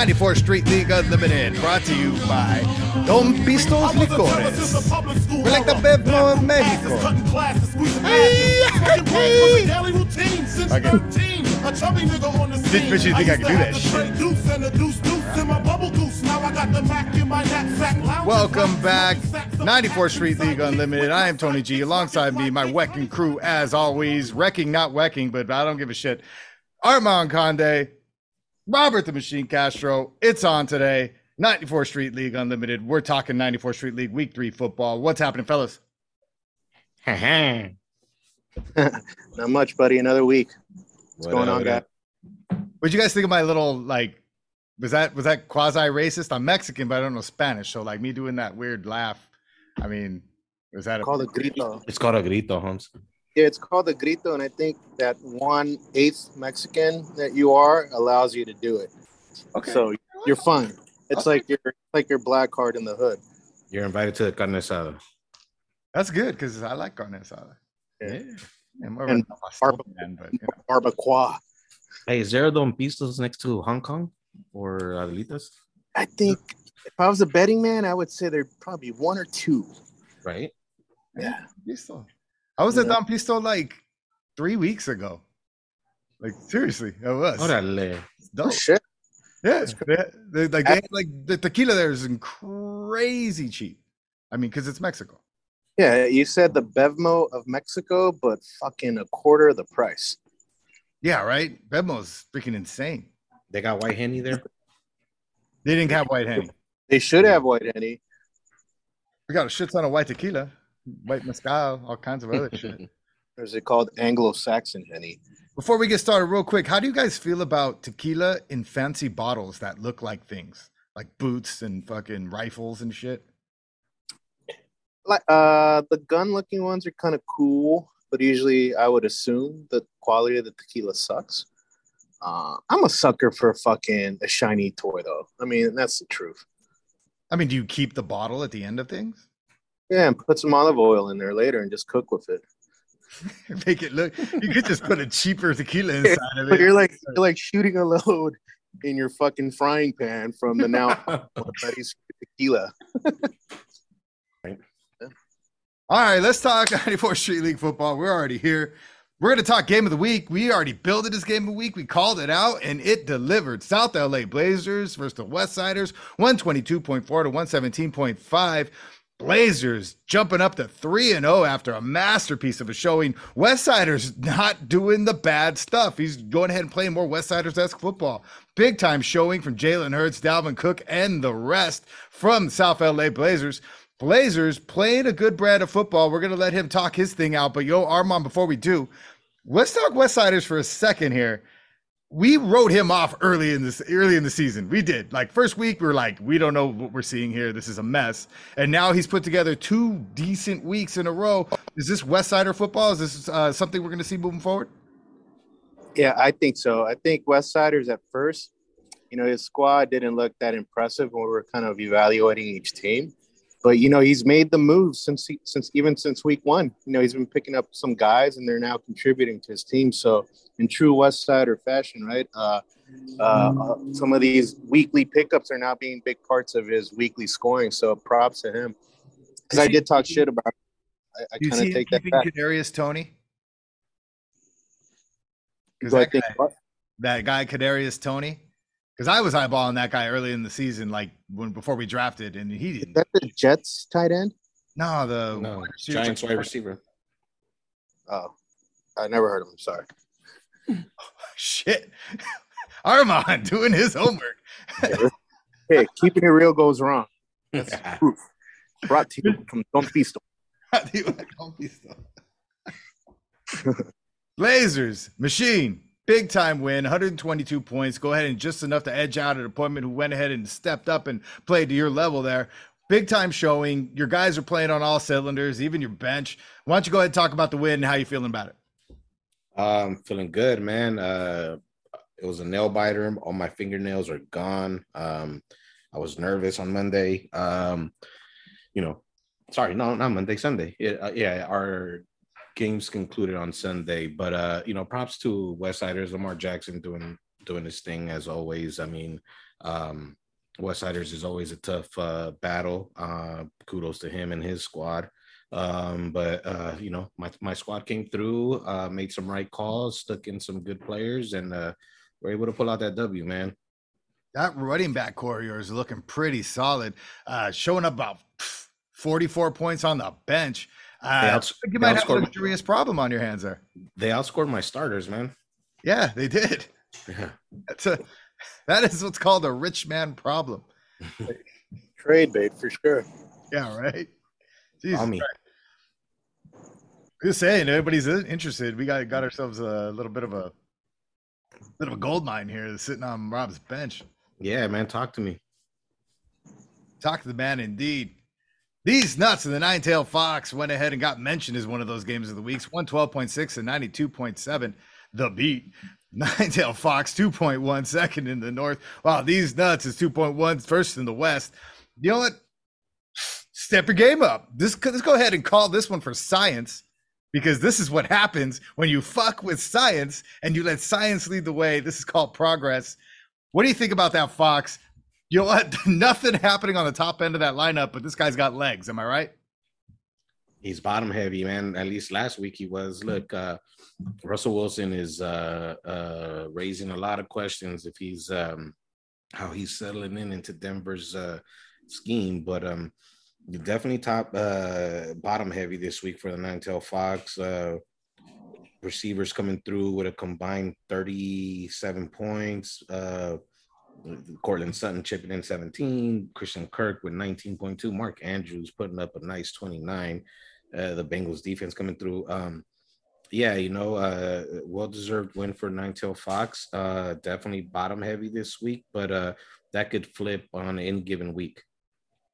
94th Street League Unlimited, brought to you by Don Pistos Licores. We're like the Bevmo of Mexico. Hey, hey. Okay. Didn't bet you think I could do that shit. Welcome back, 94th Street League Unlimited. I am Tony G. Alongside me, my wrecking crew, as always. Wrecking, not wrecking, but I don't give a shit. Armand Conde, Robert the Machine Castro. It's on today. 94 Street League Unlimited. We're talking 94 Street League Week Three football. What's happening, fellas? Not much, buddy. Another week. What's What going on, what guy? up? What'd you guys think of my little like? Was that was that quasi racist? I'm Mexican, but I don't know Spanish. So like me doing that weird laugh. I mean, was that a Called a grito. It's called a grito, Holmes. Yeah, it's called the grito, and I think that one eighth Mexican that you are allows you to do it. okay? So you're fine. It's like your like your black card in the hood. You're invited to the carne asada. That's good because I like carne asada. Yeah. I'm And a pastor barba- man, but you know. Barbacoa. Hey, is there a Don Pistos next to Hong Kong or Adelitas? I think if I was a betting man, I would say there'd probably be one or two. Right? Yeah. Pisto. I was at Don Pisto like three weeks ago. Like seriously, I was. Órale. It's Oh dope. shit. Yeah, they, they, like, they, like the tequila there is crazy cheap. I mean, because it's Mexico. Yeah, you said the Bevmo of Mexico, but fucking a quarter of the price. Yeah, right. Bevmo's freaking insane. They got white henny there. They didn't have white henny. They should have white henny. We got a shit ton of white tequila, white mezcal, all kinds of other shit. Or is it called Anglo-Saxon henny? Before we get started, real quick, how do you guys feel about tequila in fancy bottles that look like things, like boots and fucking rifles and shit? like uh the gun looking ones are kind of cool but usually i would assume the quality of the tequila sucks uh i'm a sucker for fucking a shiny toy though i mean that's the truth I mean, do you keep the bottle at the end of things? Yeah and put some olive oil in there later and just cook with it Make it look. You could just put a cheaper tequila inside of but it. you're like you're like shooting a load in your fucking frying pan from the now buddy's tequila All right, let's talk 94th Street League football. We're already here. We're going to talk game of the week. We already built it as game of the week. We called it out and it delivered. South LA Blazers versus the West Siders, 122.4 to 117.5. Blazers jumping up to 3 and 0 after a masterpiece of a showing. West Siders not doing the bad stuff. He's going ahead and playing more West Siders esque football. Big time showing from Jalen Hurts, Dalvin Cook, and the rest from South LA Blazers. Blazers playing a good brand of football. We're going to let him talk his thing out. But yo, Armand, before we do, let's talk West Siders for a second here. We wrote him off early in this early in the season. We did. Like first week, we were like, we don't know what we're seeing here. This is a mess. And now he's put together two decent weeks in a row. Is this West Sider football? Is this uh, something we're going to see moving forward? Yeah, I think so. I think West Siders at first, you know, his squad didn't look that impressive when we were kind of evaluating each team. But you know, he's made the moves since he, since even since week one. You know, he's been picking up some guys, and they're now contributing to his team. So, in true West Sider fashion, right? Uh, uh, uh, some of these weekly pickups are now being big parts of his weekly scoring. So, props to him. Because I did talk shit about. Him. I, I kind of take that back. Kadarius Toney? 'Cause Do I that think guy- that guy Kadarius Toney? Because I was eyeballing that guy early in the season, like when before we drafted, and he Is didn't. that the Jets tight end? No, the No, wide Giants wide receiver. Oh, I never heard of him. Sorry. Shit, Armand doing his homework. Hey, keeping it real goes wrong. That's proof. Brought to you from Don Pisto. Don Pisto. Blazers, machine, big time win, 122 points. Go ahead and just enough to edge out an opponent who went ahead and stepped up and played to your level there. Big time showing. Your guys are playing on all cylinders, even your bench. Why don't you go ahead and talk about the win and how you feeling about it? Um, feeling good, man. Uh, it was a nail biter. All my fingernails are gone. Um, I was nervous on Monday. Um, you know, sorry, no, not Monday, Sunday. Uh, yeah, our games concluded on Sunday, but uh, you know, props to West Siders, Lamar Jackson doing doing his thing as always. I mean, um, Westsiders is always a tough uh, battle. Uh, kudos to him and his squad. Um, but uh, you know, my my squad came through, uh, made some right calls, stuck in some good players, and uh, we're able to pull out that W, man. That running back core is looking pretty solid. Uh, showing up about 44 points on the bench. Uh, outs- you might have a serious problem on your hands there. They outscored my starters, man. Yeah, they did. Yeah. That's a that is what's called a rich man problem. Trade bait for sure. Yeah, right. Jesus me. Just saying, everybody's interested. We got got ourselves a little bit of a bit of a gold mine here, sitting on Rob's bench. Yeah, man, talk to me. Talk to the man, indeed. These nuts and the Nine Tail Fox went ahead and got mentioned as one of those games of the weeks. 112.6 and 92.7. The beat. Nine Tail Fox 2.1 second in the north. Wow, these nuts is 2.1 first in the west. You know what? Step your game up. This let's go ahead and call this one for science because this is what happens when you fuck with science and you let science lead the way. This is called progress. What do you think about that, Fox? You know what? Nothing happening on the top end of that lineup, but this guy's got legs. Am I right? He's bottom heavy, man. At least last week he was. Look, uh, Russell Wilson is uh, uh, raising a lot of questions if he's um, how he's settling in into Denver's uh, scheme, but um, definitely top uh, bottom heavy this week for the Nine Tail Fox. Uh, receivers coming through with a combined 37 points. Uh, Courtland Sutton chipping in 17, Christian Kirk with 19.2, Mark Andrews putting up a nice 29. Uh, the Bengals defense coming through. Um, yeah, you know, uh, well deserved win for Nine Tail Fox. Uh, definitely bottom heavy this week, but uh, that could flip on any given week.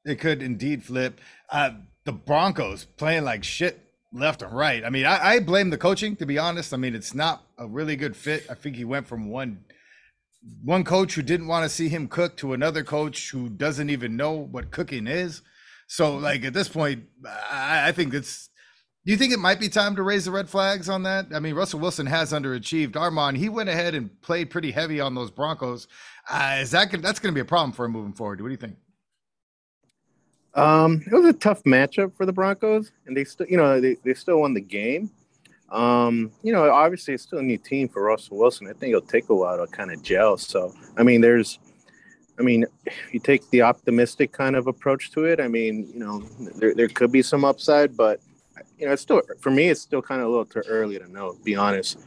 It could indeed flip. Uh, the Broncos playing like shit left and right. I mean, I, I, blame the coaching to be honest. I mean, it's not a really good fit. I think he went from one one coach who didn't want to see him cook to another coach who doesn't even know what cooking is. So, like at this point, I, I think it's. Do you think it might be time to raise the red flags on that? I mean, Russell Wilson has underachieved. Armand, he went ahead and played pretty heavy on those Broncos. Uh, is that that's going to be a problem for him moving forward? What do you think? Um, it was a tough matchup for the Broncos, and they still, you know, they, they still won the game. Um, you know, obviously it's still a new team for Russell Wilson. I think it'll take a while to kind of gel. So, I mean, there's, I mean, if you take the optimistic kind of approach to it, I mean, you know, there, there could be some upside, but you know, it's still for me, it's still kind of a little too early to know. To be honest.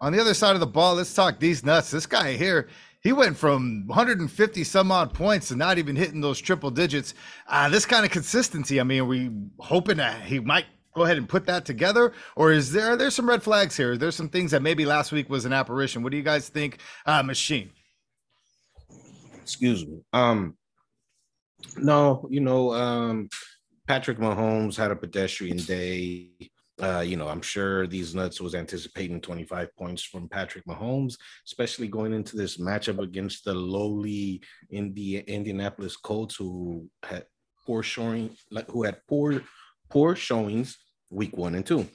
On the other side of the ball, let's talk these nuts. This guy here, he went from 150 some odd points to not even hitting those triple digits. Uh, this kind of consistency. I mean, are we hoping that he might go ahead and put that together, or is there there's some red flags here? There's some things that maybe last week was an apparition. What do you guys think, uh, Machine? Excuse me. Um, no, you know, um, Patrick Mahomes had a pedestrian day. Uh, you know, I'm sure these nuts was anticipating 25 points from Patrick Mahomes, especially going into this matchup against the lowly Indi- Indianapolis Colts, who had poor showing, like who had poor poor showings week one and two.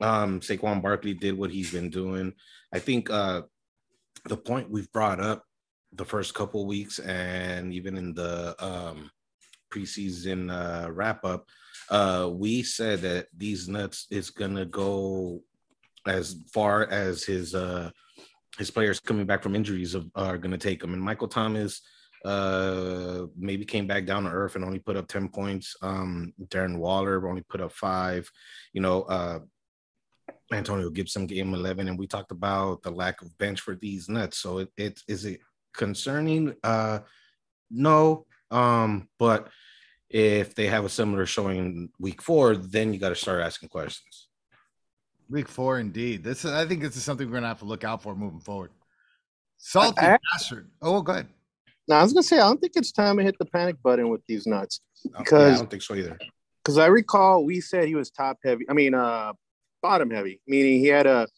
Um, Saquon Barkley did what he's been doing. I think uh, the point we've brought up the first couple weeks and even in the um, preseason uh, wrap up uh, we said that these nuts is gonna go as far as his uh, his players coming back from injuries are gonna take him. And Michael Thomas uh, maybe came back down to earth and only put up 10 points. Um, Darren Waller only put up five. You know, uh, Antonio Gibson game 11, and we talked about the lack of bench for these nuts. So it, it is it concerning? Uh, no, um, but if they have a similar showing week four, then you got to start asking questions. Week four, indeed. This I think this is something we're gonna have to look out for moving forward. Salty I, bastard. Oh, go ahead. No, I was gonna say I don't think it's time to hit the panic button with these nuts because yeah, I don't think so either. Because I recall we said he was top heavy. I mean, uh, bottom heavy, meaning he had a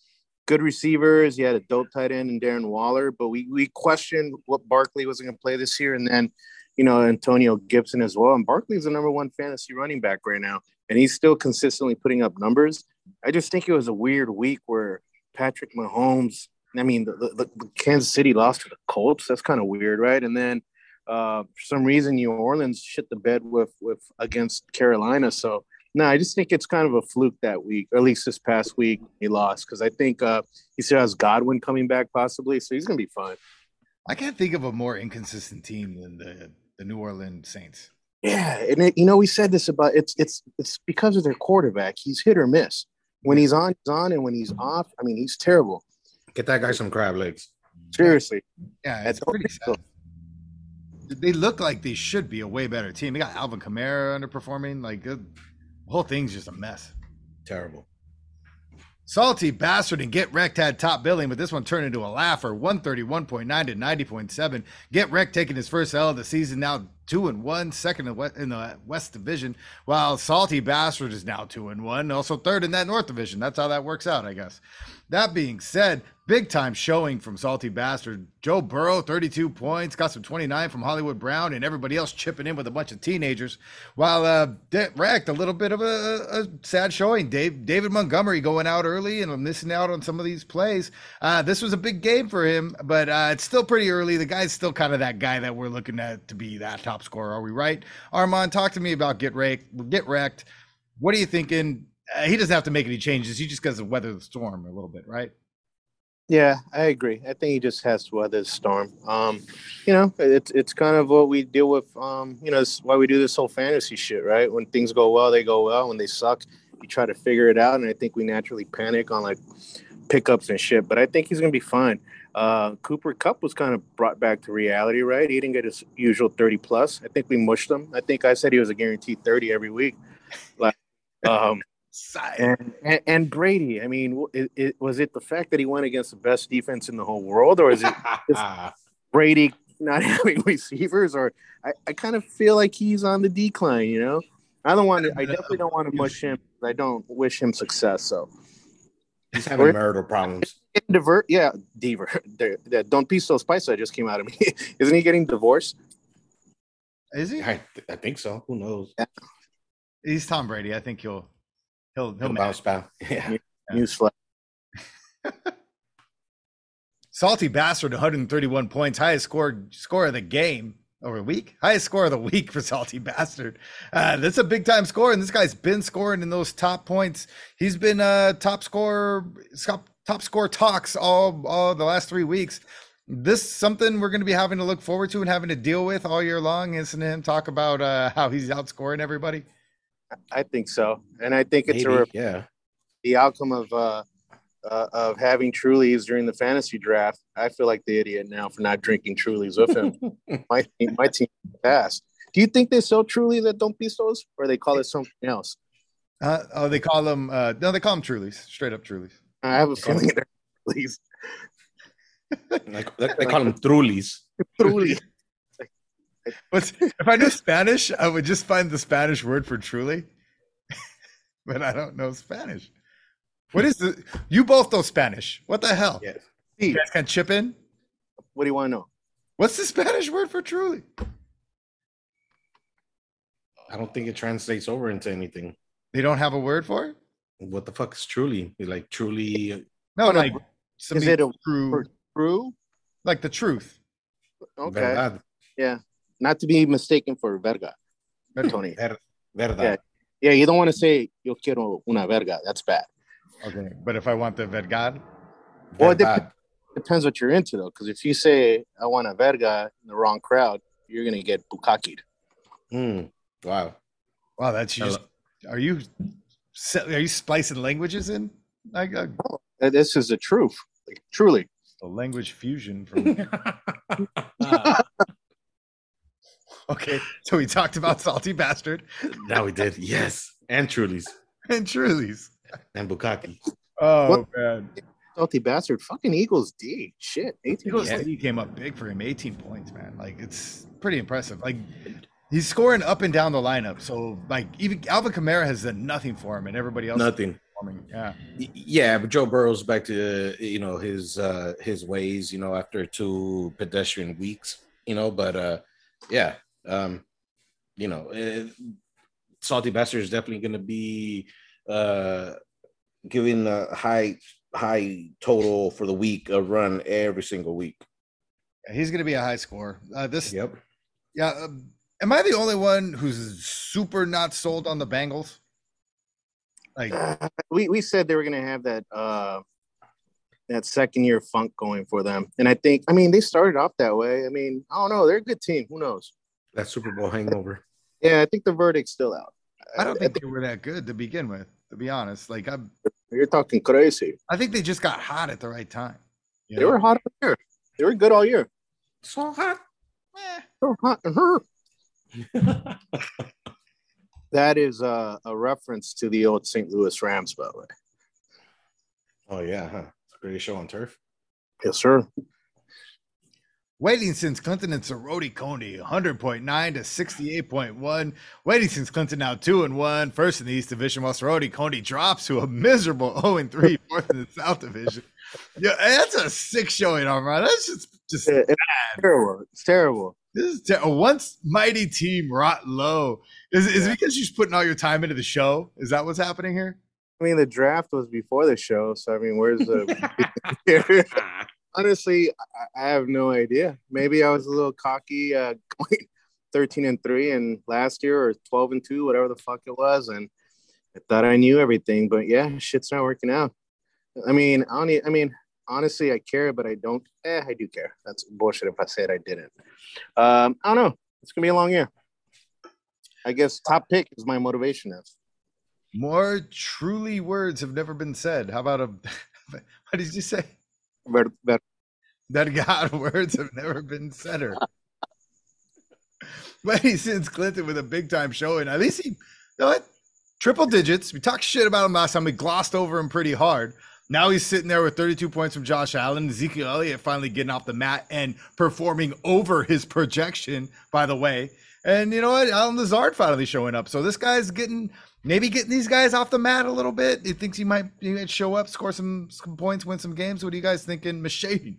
good receivers. He had a dope tight end and Darren Waller, but we we questioned what Barkley was going to play this year, and then you know, Antonio Gibson as well. And Barkley's the number one fantasy running back right now, and he's still consistently putting up numbers. I just think it was a weird week where Patrick Mahomes I mean, the, the, the Kansas City lost to the Colts. That's kind of weird, right? And then uh, for some reason, New Orleans shit the bed with with against Carolina. So no, I just think it's kind of a fluke that week, or at least this past week he lost because I think uh, he still has Godwin coming back possibly, so he's gonna be fine. I can't think of a more inconsistent team than the the New Orleans Saints. Yeah, and it, you know we said this about it's it's it's because of their quarterback. He's hit or miss. When he's on, he's on, and when he's off, I mean, he's terrible. Get that guy some crab legs. Seriously, Yeah, it's pretty sad. They look like they should be a way better team. They got Alvin Kamara underperforming. Like the whole thing's just a mess. Terrible. Salty bastard and Get Wrecked had top billing, but this one turned into a laugher. 131.9 to 90.7. Get Wrecked taking his first L of the season, now two and one, second in the West Division, while Salty Bastard is now two and one, also third in that North Division. That's how that works out, I guess. That being said, big time showing from Salty Bastard. Joe Burrow, 32 points, got some 29 from Hollywood Brown, and everybody else chipping in with a bunch of teenagers. While uh, Wrecked, a little bit of a, a sad showing. Dave, David Montgomery going out early and missing out on some of these plays. Uh, this was a big game for him, but uh, it's still pretty early. The guy's still kind of that guy that we're looking at to be that top scorer. Are we right? Armand, talk to me about Get Wrecked. Get Wrecked. What are you thinking? Uh, he doesn't have to make any changes. He just has to weather the storm a little bit, right? Yeah, I agree. I think he just has to weather the storm. Um, you know, it's it's kind of what we deal with. Um, you know, it's why we do this whole fantasy shit, right? When things go well, they go well. When they suck, you try to figure it out. And I think we naturally panic on like pickups and shit. But I think he's gonna be fine. Uh, Cooper Kupp was kind of brought back to reality, right? He didn't get his usual thirty plus. I think we mushed him. I think I said he was a guaranteed thirty every week. Like, um, and, and, and Brady, I mean, it, it, was it the fact that he went against the best defense in the whole world, or is it Brady not having receivers? Or I, I kind of feel like he's on the decline. You know, I don't want to. I definitely don't want to mush him. I don't wish him success. So he's having marital problems. Divert, yeah, divert. Don't be so spicy. I just came out of me. Isn't he getting divorced? Is he? I, I think so. Who knows? Yeah. He's Tom Brady. I think he'll he'll he'll, He'll bounce back. Yeah. Newsflash. Salty bastard, 131 points, highest score score of the game over a week, highest score of the week for Salty bastard. Uh, that's a big time score, and this guy's been scoring in those top points. He's been uh, top scorer, top, top score talks all all the last three weeks. This something we're going to be having to look forward to and having to deal with all year long. Isn't him talk about uh, how he's outscoring everybody? I think so, and I think it's Maybe, a yeah. the outcome of uh, uh, of having Trulies during the fantasy draft. I feel like the idiot now for not drinking Trulies with him. my team, my team passed. Do you think they sell Trulies at Don't Pistos, or they call it something else? Uh, oh, they call them uh, no, they call them Trulies, straight up Trulies. I have a feeling they're Trulies. Like, they call them trulies. Truly. But if I knew Spanish, I would just find the Spanish word for truly. but I don't know Spanish. What is the? You both know Spanish. What the hell? Yes. You guys can chip in. What do you want to know? What's the Spanish word for truly? I don't think it translates over into anything. They don't have a word for it. What the fuck is truly? Like truly No, Oh, no. like Is it a true. True. like the truth. Okay. verdad. Yeah. Not to be mistaken for verga, Tony. Ver- verdad. Yeah. Yeah, you don't want to say yo quiero una verga. That's bad. Okay, but if I want the verdad, Well, it Verdad. Depends what you're into though, because if you say I want a verga in the wrong crowd, you're gonna get bukakied. Mm, wow. wow, that's you. Hello. Are you? Are you splicing languages in? Like uh, Uh, This is the truth, like, truly. a language fusion from Okay, so we talked about Salty Bastard now we did. Yes. And trulies. and Trulies. And Bukaki. Oh What? man, Salty bastard. Fucking Eagles D. Shit. 18 Eagles Yeah. D came up big for him, 18 points, man. Like it's pretty impressive. Like he's scoring up and down the lineup. So like even Alvin Kamara has done nothing for him, and everybody else Nothing. Yeah, Yeah, but Joe Burrow's back to you know his uh his ways, you know, after two pedestrian weeks, you know, but uh yeah, um you know, uh, Salty Bastard is definitely going to be uh giving a high high total for the week, a run every single week. He's going to be a high score. Uh, this, Yep. yeah. Um, am I the only one who's super not sold on the Bengals? Like, we we said they were gonna have that uh that second year funk going for them, and I think I mean they started off that way. I mean I don't know, they're a good team. Who knows? That Super Bowl hangover. Yeah, I think the verdict's still out. I don't think they were that good to begin with. To be honest, like I'm, you're talking crazy. I think they just got hot at the right time. They know? were hot all year. They were good all year. So hot. Eh, They were hot. That is uh, a reference to the old St. Louis Rams, by the way. oh yeah, huh? Greatest show on turf. Yes, sir. Waiting since Clinton and Cerrone Coney, 100.9 to 68.1. Waiting since Clinton now 2 and 1, first in the East Division, while Cerrone Coney drops to a miserable 0 and 3, fourth in the South Division. Yeah, that's a sick showing, all right. That's just, just it's terrible. It's terrible. This is ter- a once mighty team rot low. Is, is it because you're just putting all your time into the show? Is that what's happening here? I mean, the draft was before the show, so I mean, where's the? Honestly, I, have no idea. Maybe I was a little cocky, uh, going thirteen and three, and last year or twelve and two, whatever the fuck it was, and I thought I knew everything. But yeah, shit's not working out. I mean, I don't. e- I mean, honestly, I care, but I don't. Eh, I do care. That's bullshit. If I said I didn't, um, I don't know. It's gonna be a long year. I guess top pick is my motivation now. More truly words have never been said. How about a, what did you say? Ver- ver- that God words have never been said. But he sends Clinton with a big time showing. At least he, you know what? Triple digits. We talked shit about him last time. We glossed over him pretty hard. Now he's sitting there with 32 points from Josh Allen. Ezekiel Elliott finally getting off the mat and performing over his projection, by the way. And you know what? Allen Lazard finally showing up. So this guy's getting maybe getting these guys off the mat a little bit. He thinks he might, he might show up, score some, some points, win some games. What are you guys thinking, Machine?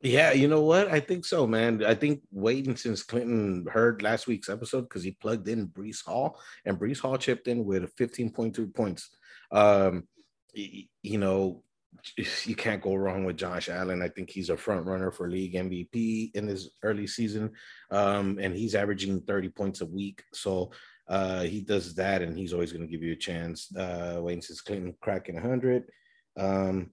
Yeah, you know what? I think so, man. I think waiting since Clinton heard last week's episode because he plugged in Breece Hall and Breece Hall chipped in with 15.2 points. Um, you know, you can't go wrong with Josh Allen. I think he's a front runner for league MVP in his early season. Um, and he's averaging 30 points a week. So uh, he does that, and he's always going to give you a chance. Uh, waiting since Clinton cracking 100. Um,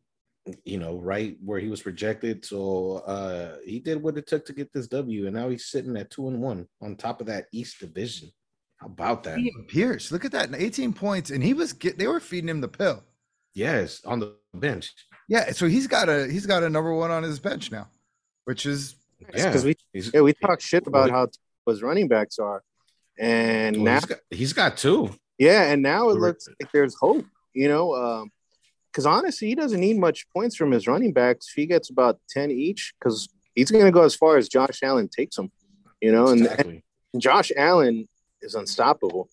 you know, right where he was projected. So uh he did what it took to get this W, and now he's sitting at two and one on top of that East Division. How about that? Pierce, look at that, 18 points, and he was get they were feeding him the pill. Yes, on the bench. Yeah, so he's got a he's got a number one on his bench now, which is Yeah, because we he's, yeah we talk shit about how his running backs are, and well, now he's got, he's got two. yeah, and now it looks like there's hope. You know, um, because honestly, he doesn't need much points from his running backs. He gets about ten each because he's going to go as far as Josh Allen takes him. You know, and, and Josh Allen is unstoppable.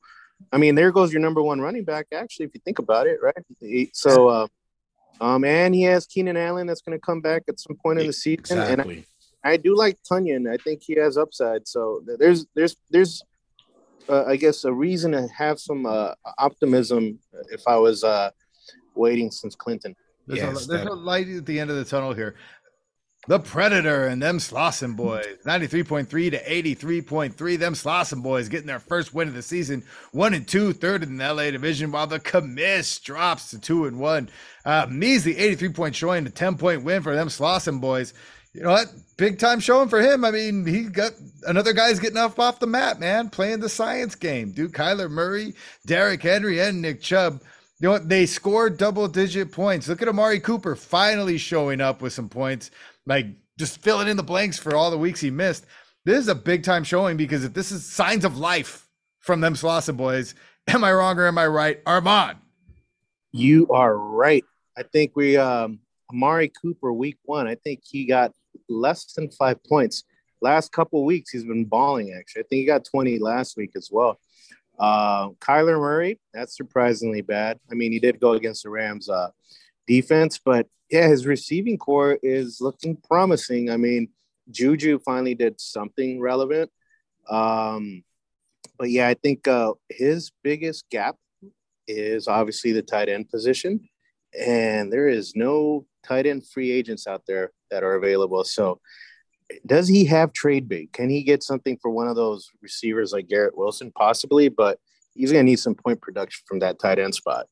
I mean, there goes your number one running back. Actually, if you think about it, right? So, uh, um, and he has Keenan Allen that's going to come back at some point in the season, and Exactly. I do like Tunyon. I think he has upside. So there's there's there's uh, I guess a reason to have some uh, optimism if I was uh, waiting since Clinton. there's, Yes, a, there's that- a light at the end of the tunnel here. The Predator and them Slauson boys, 93.3 to 83.3. Them Slauson boys getting their first win of the season, one and two, third in the LA division, while the commiss drops to two and one. Uh, measly 83 point showing, a 10 point win for them Slauson boys. You know what? Big time showing for him. I mean, he got another guy's getting up off the mat, man, playing the science game. Dude, Kyler Murray, Derrick Henry, and Nick Chubb. You know what? They scored double digit points. Look at Amari Cooper finally showing up with some points, like just filling in the blanks for all the weeks he missed. This is a big time showing because if this is signs of life from them Slauson boys, am I wrong or am I right? Armand. You are right. I think we um, Amari Cooper week one. I think he got less than five points. Last couple weeks he's been balling. Actually, I think he got 20 last week as well. Uh, Kyler Murray, that's surprisingly bad. I mean, he did go against the Rams uh, defense, but yeah, his receiving core is looking promising. I mean, Juju finally did something relevant. Um, but yeah, I think uh, his biggest gap is obviously the tight end position. and there is no tight end free agents out there that are available. So, does he have trade bait? Can he get something for one of those receivers like Garrett Wilson? Possibly, but he's going to need some point production from that tight end spot.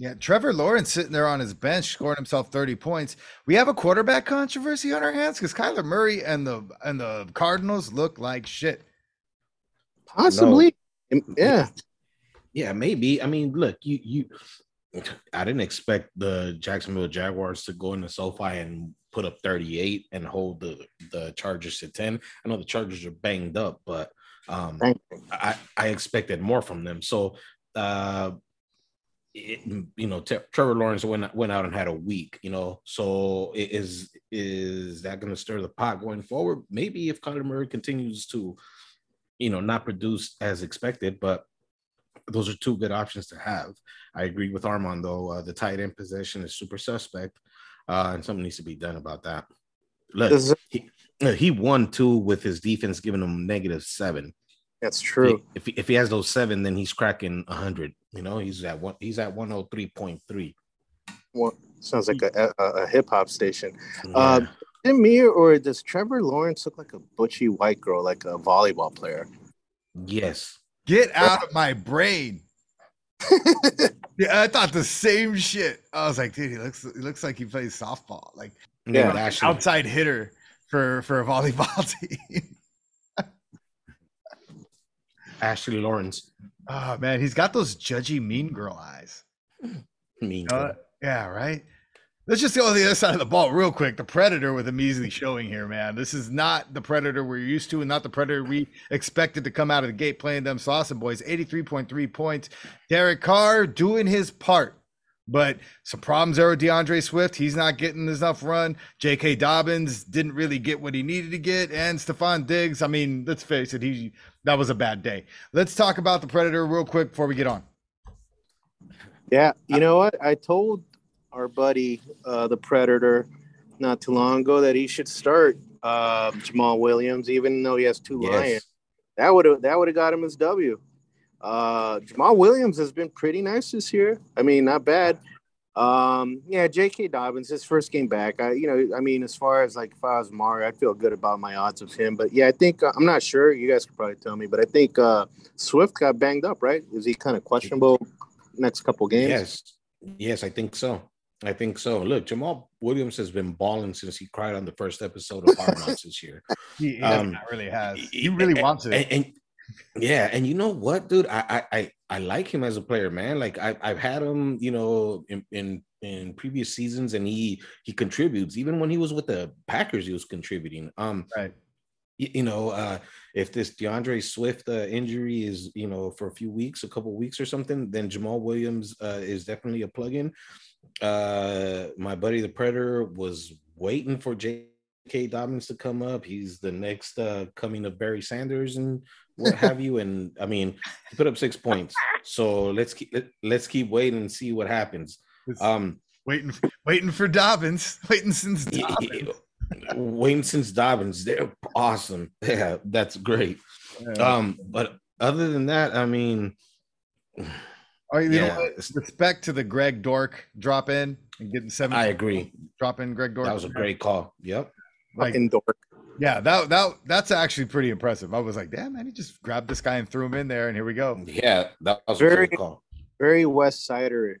Yeah, Trevor Lawrence sitting there on his bench scoring himself 30 points. We have a quarterback controversy on our hands because Kyler Murray and the and the Cardinals look like shit. Possibly. No. Yeah. Yeah, maybe. I mean, look, you you I didn't expect the Jacksonville Jaguars to go into SoFi and put up 38 and hold the the Chargers to 10. I know the Chargers are banged up, but um I, I expected more from them. So uh it, you know, T- Trevor Lawrence went went out and had a week, you know. So is is that going to stir the pot going forward? Maybe if Kyler Murray continues to, you know, not produce as expected, but those are two good options to have. I agree with Armand though. Uh, the tight end position is super suspect, uh, and something needs to be done about that. Look, he, he won two with his defense giving him negative seven. That's true. If he, if he has those seven, then he's cracking hundred. You know, he's at one. He's at one hundred three point three. Well, sounds like a, a, a hip hop station. Yeah. Uh, me or does Trevor Lawrence look like a butchy white girl, like a volleyball player? Yes. Get out of my brain. yeah, I thought the same shit. I was like, dude, he looks he looks like he plays softball, like yeah, like outside hitter for for a volleyball team. Ashley Lawrence. Oh man, he's got those judgy mean girl eyes. Mean uh, girl. yeah, right. Let's just go on the other side of the ball real quick. The Predator with a measly showing here, man. This is not the Predator we're used to, and not the Predator we expected to come out of the gate playing them Slauson boys. 83.3 points. Derek Carr doing his part. But some problems there with D'Andre Swift. He's not getting enough run. J.K. Dobbins didn't really get what he needed to get. And Stefon Diggs, I mean, let's face it, he that was a bad day. Let's talk about the Predator real quick before we get on. Yeah, you know what? I told our buddy, uh, the Predator, not too long ago that he should start uh, Jamaal Williams, even though he has two yes. Lions. That would have that would have got him his W. Uh, Jamaal Williams has been pretty nice this year. I mean, not bad. Um, yeah, J.K. Dobbins, his first game back. I, you know, I mean, as far as like if I was Mario, I'd feel good about my odds of him. But yeah, I think uh, I'm not sure. You guys could probably tell me, but I think uh, Swift got banged up, right? Is he kind of questionable next couple games? Yes, yes, I think so. I think so. Look, Jamaal Williams has been balling since he cried on the first episode of Hard Knocks this year. he, he um, really has. He really and, wants it. And, and, yeah, and you know what, dude? I I I like him as a player, man. Like I I've had him, you know, in, in in previous seasons, and he he contributes. Even when he was with the Packers, he was contributing. Um, right. You, you know, uh, if this D'Andre Swift uh, injury is, you know, for a few weeks, a couple weeks or something, then Jamaal Williams uh, is definitely a plug-in. Uh, my buddy the Predator was waiting for J.K. Dobbins to come up. He's the next uh, coming of Barry Sanders and what have you. And I mean, he put up six points. So let's keep let's keep waiting and see what happens. Um, waiting, waiting for Dobbins. Waiting since Dobbins. waiting since Dobbins. They're awesome. Yeah, that's great. Um, but other than that, I mean, oh, you yeah. know, respect to the Greg Dortch drop in and getting seven. I agree. Drop in Greg Dortch. That was a great call. Yep. Like, Dortch. Yeah, that that that's actually pretty impressive. I was like, damn man, he just grabbed this guy and threw him in there, and here we go. Yeah, that was very call. Very West Sider.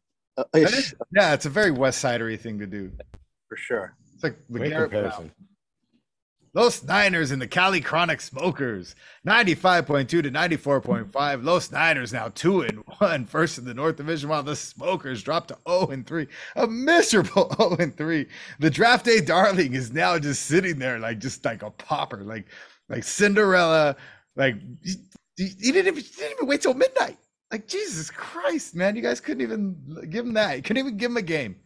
Yeah, it's a very West Sidery thing to do. For sure. It's like the Great comparison. Los Niners and the Cali Chronic Smokers, 95.2 to 94.5. Los Niners now 2 and 1, first in the North Division, while the Smokers dropped to 0 and 3. A miserable 0 and 3. The draft day darling is now just sitting there like just like a pauper, like like Cinderella. Like he, he didn't, even, he didn't even wait till midnight. Like Jesus Christ, man. You guys couldn't even give him that. You couldn't even give him a game.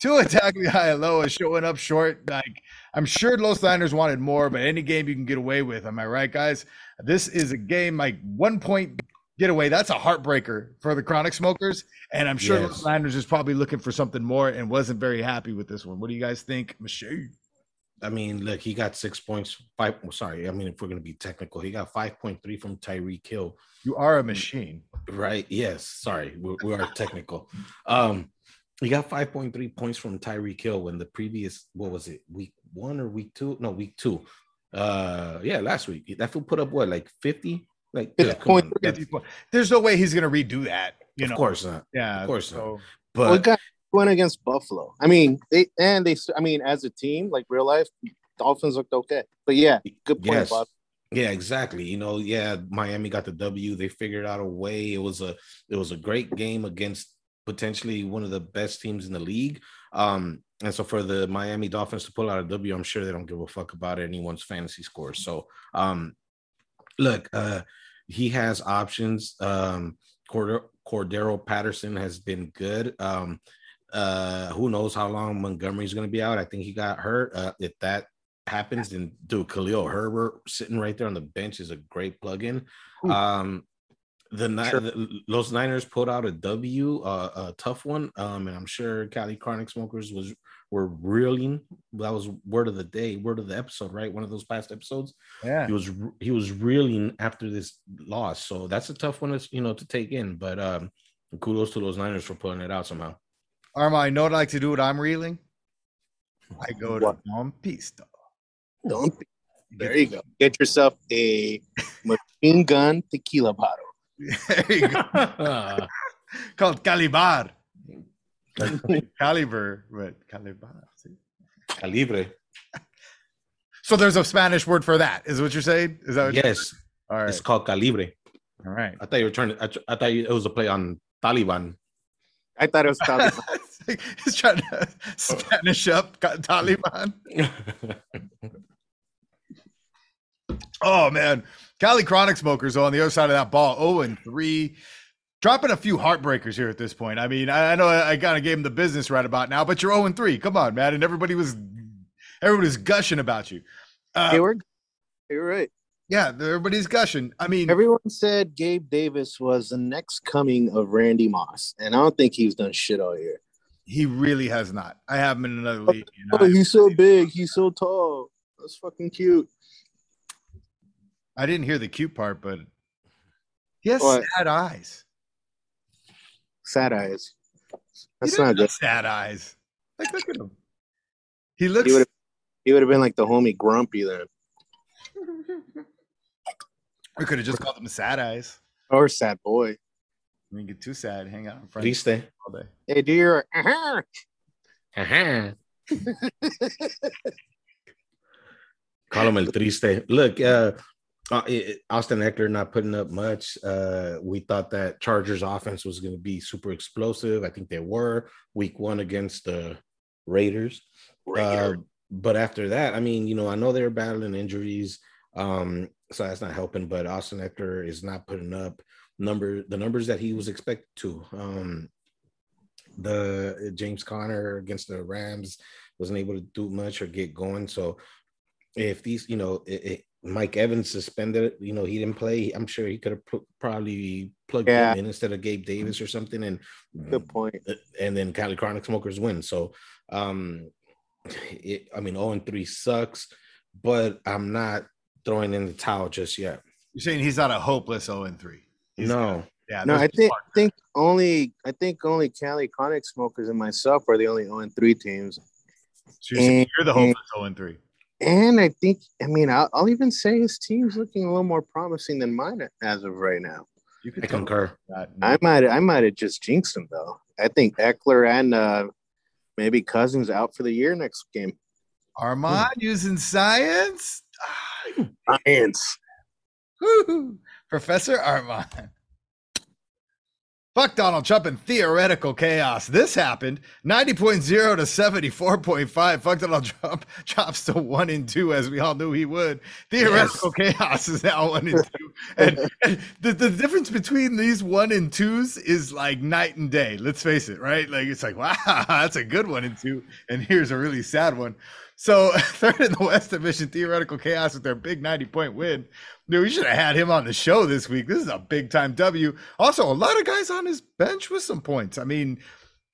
Tua Tagovailoa showing up short. Like I'm sure Los Niners wanted more, but any game you can get away with. Am I right, guys? This is a game like one point getaway. That's a heartbreaker for the chronic smokers. And I'm sure yes. Los Niners is probably looking for something more and wasn't very happy with this one. What do you guys think, Machine? I mean, look, he got six points. Five. Sorry, I mean, if we're gonna be technical, he got five point three from Tyreek Hill. You are a machine, right? Yes. Sorry, we, we are technical. Um, He got 5.3 points from Tyreek Hill when the previous, what was it, week one or week two? No, week two. Uh, yeah, last week. That fool put up what, like 50? Like, yeah, on, there's no way he's gonna redo that. You of know? course not. Yeah, of course so, not. But well, got went against Buffalo. I mean, they and they. I mean, as a team, like real life, Dolphins looked okay. But yeah, good point, yes. Bob. Yeah, exactly. You know, yeah, Miami got the W. They figured out a way. It was a it was a great game against potentially one of the best teams in the league. Um, and so for the Miami Dolphins to pull out a W, I'm sure they don't give a fuck about anyone's fantasy score. So um look, uh he has options. Um Cordarrelle Patterson has been good. Um uh who knows how long Montgomery's gonna be out. I think he got hurt. Uh if that happens, then dude, Khalil Herbert sitting right there on the bench is a great plug-in. Um, the, sure. the Los Niners pulled out a W, uh, a tough one, um, and I'm sure Cali Chronic Smokers was were reeling. That was word of the day, word of the episode, right? One of those past episodes. Yeah, he was he was reeling after this loss, so that's a tough one to you know to take in. But um, kudos to those Niners for pulling it out somehow. Arma, I know what I like to do when I'm reeling. I go to what? Don Pisto. Don't. There you go. Get yourself a machine gun tequila bottle. There you go. Called Calibar. Caliber, but Calibar. Calibre. So there's a Spanish word for that. Is what you're saying? Is that what yes? All right. It's called calibre. All right. I thought you were trying to. I, I thought it was a play on Taliban. I thought it was Taliban. He's trying to Spanish up Taliban. oh man, Cali Chronic Smokers on the other side of that ball, 0 and 3. Dropping a few heartbreakers here at this point. I mean, I, I know I, I kind of gave him the business right about now, but you're 0 and 3. Come on, man. And everybody was everybody's gushing about you. Uh, you're right. Yeah, everybody's gushing. I mean, everyone said Gabe Davis was the next coming of Randy Moss, and I don't think he's done shit all year. He really has not. I have him in another league. Oh, he's so big. He's so tall. That's fucking cute. I didn't hear the cute part, but he has what? sad eyes. Sad eyes. That's not good. Sad eyes. Like look at him. He looks. He would have been like the homie Grumpy then. we could have just called him Sad Eyes or Sad Boy. I mean, get too sad. Hang out in front. Triste. All day. Hey, dear. Uh-huh. Uh-huh. Call him el triste. Look, uh, uh, it, Austin Ekeler not putting up much. Uh, we thought that Chargers offense was going to be super explosive. I think they were week one against the Raiders. Uh, but after that, I mean, you know, I know they're battling injuries, um, so that's not helping. But Austin Ekeler is not putting up number the numbers that he was expected to. Um, the James Conner against the Rams wasn't able to do much or get going. So if these, you know, it, it, Mike Evans suspended, you know, he didn't play. I'm sure he could have pr- probably plugged yeah. him in instead of Gabe Davis or something. And good point. Uh, and then Cali Chronic Smokers win. So, um, it, I mean, 0 and 3 sucks, but I'm not throwing in the towel just yet. You're saying he's not a hopeless 0 and 3. He's no. Good. Yeah, no, I think I think only I think only Cali Chronic Smokers and myself are the only 0 and 3 teams. So you're, and, you're the hopeless 0 and 3. And I think, I mean, I'll, I'll, even say his team's looking a little more promising than mine as of right now. You can concur. I might, I might have just jinxed him though. I think Ekeler and uh, maybe Cousins out for the year next game. Armand hmm. using science. Science. Professor Armand. Fuck Donald Trump and theoretical chaos. This happened 90.0 to 74.5. Fuck Donald Trump drops to one and two, as we all knew he would. Theoretical yes. chaos is now one and two. And, and the, the difference between these one and twos is like night and day. Let's face it, right? Like it's like, wow, that's a good one and two. And here's a really sad one. So third in the West Division, theoretical chaos with their big 90 point win. Dude, we should have had him on the show this week. This is a big time W. Also, a lot of guys on his bench with some points. I mean,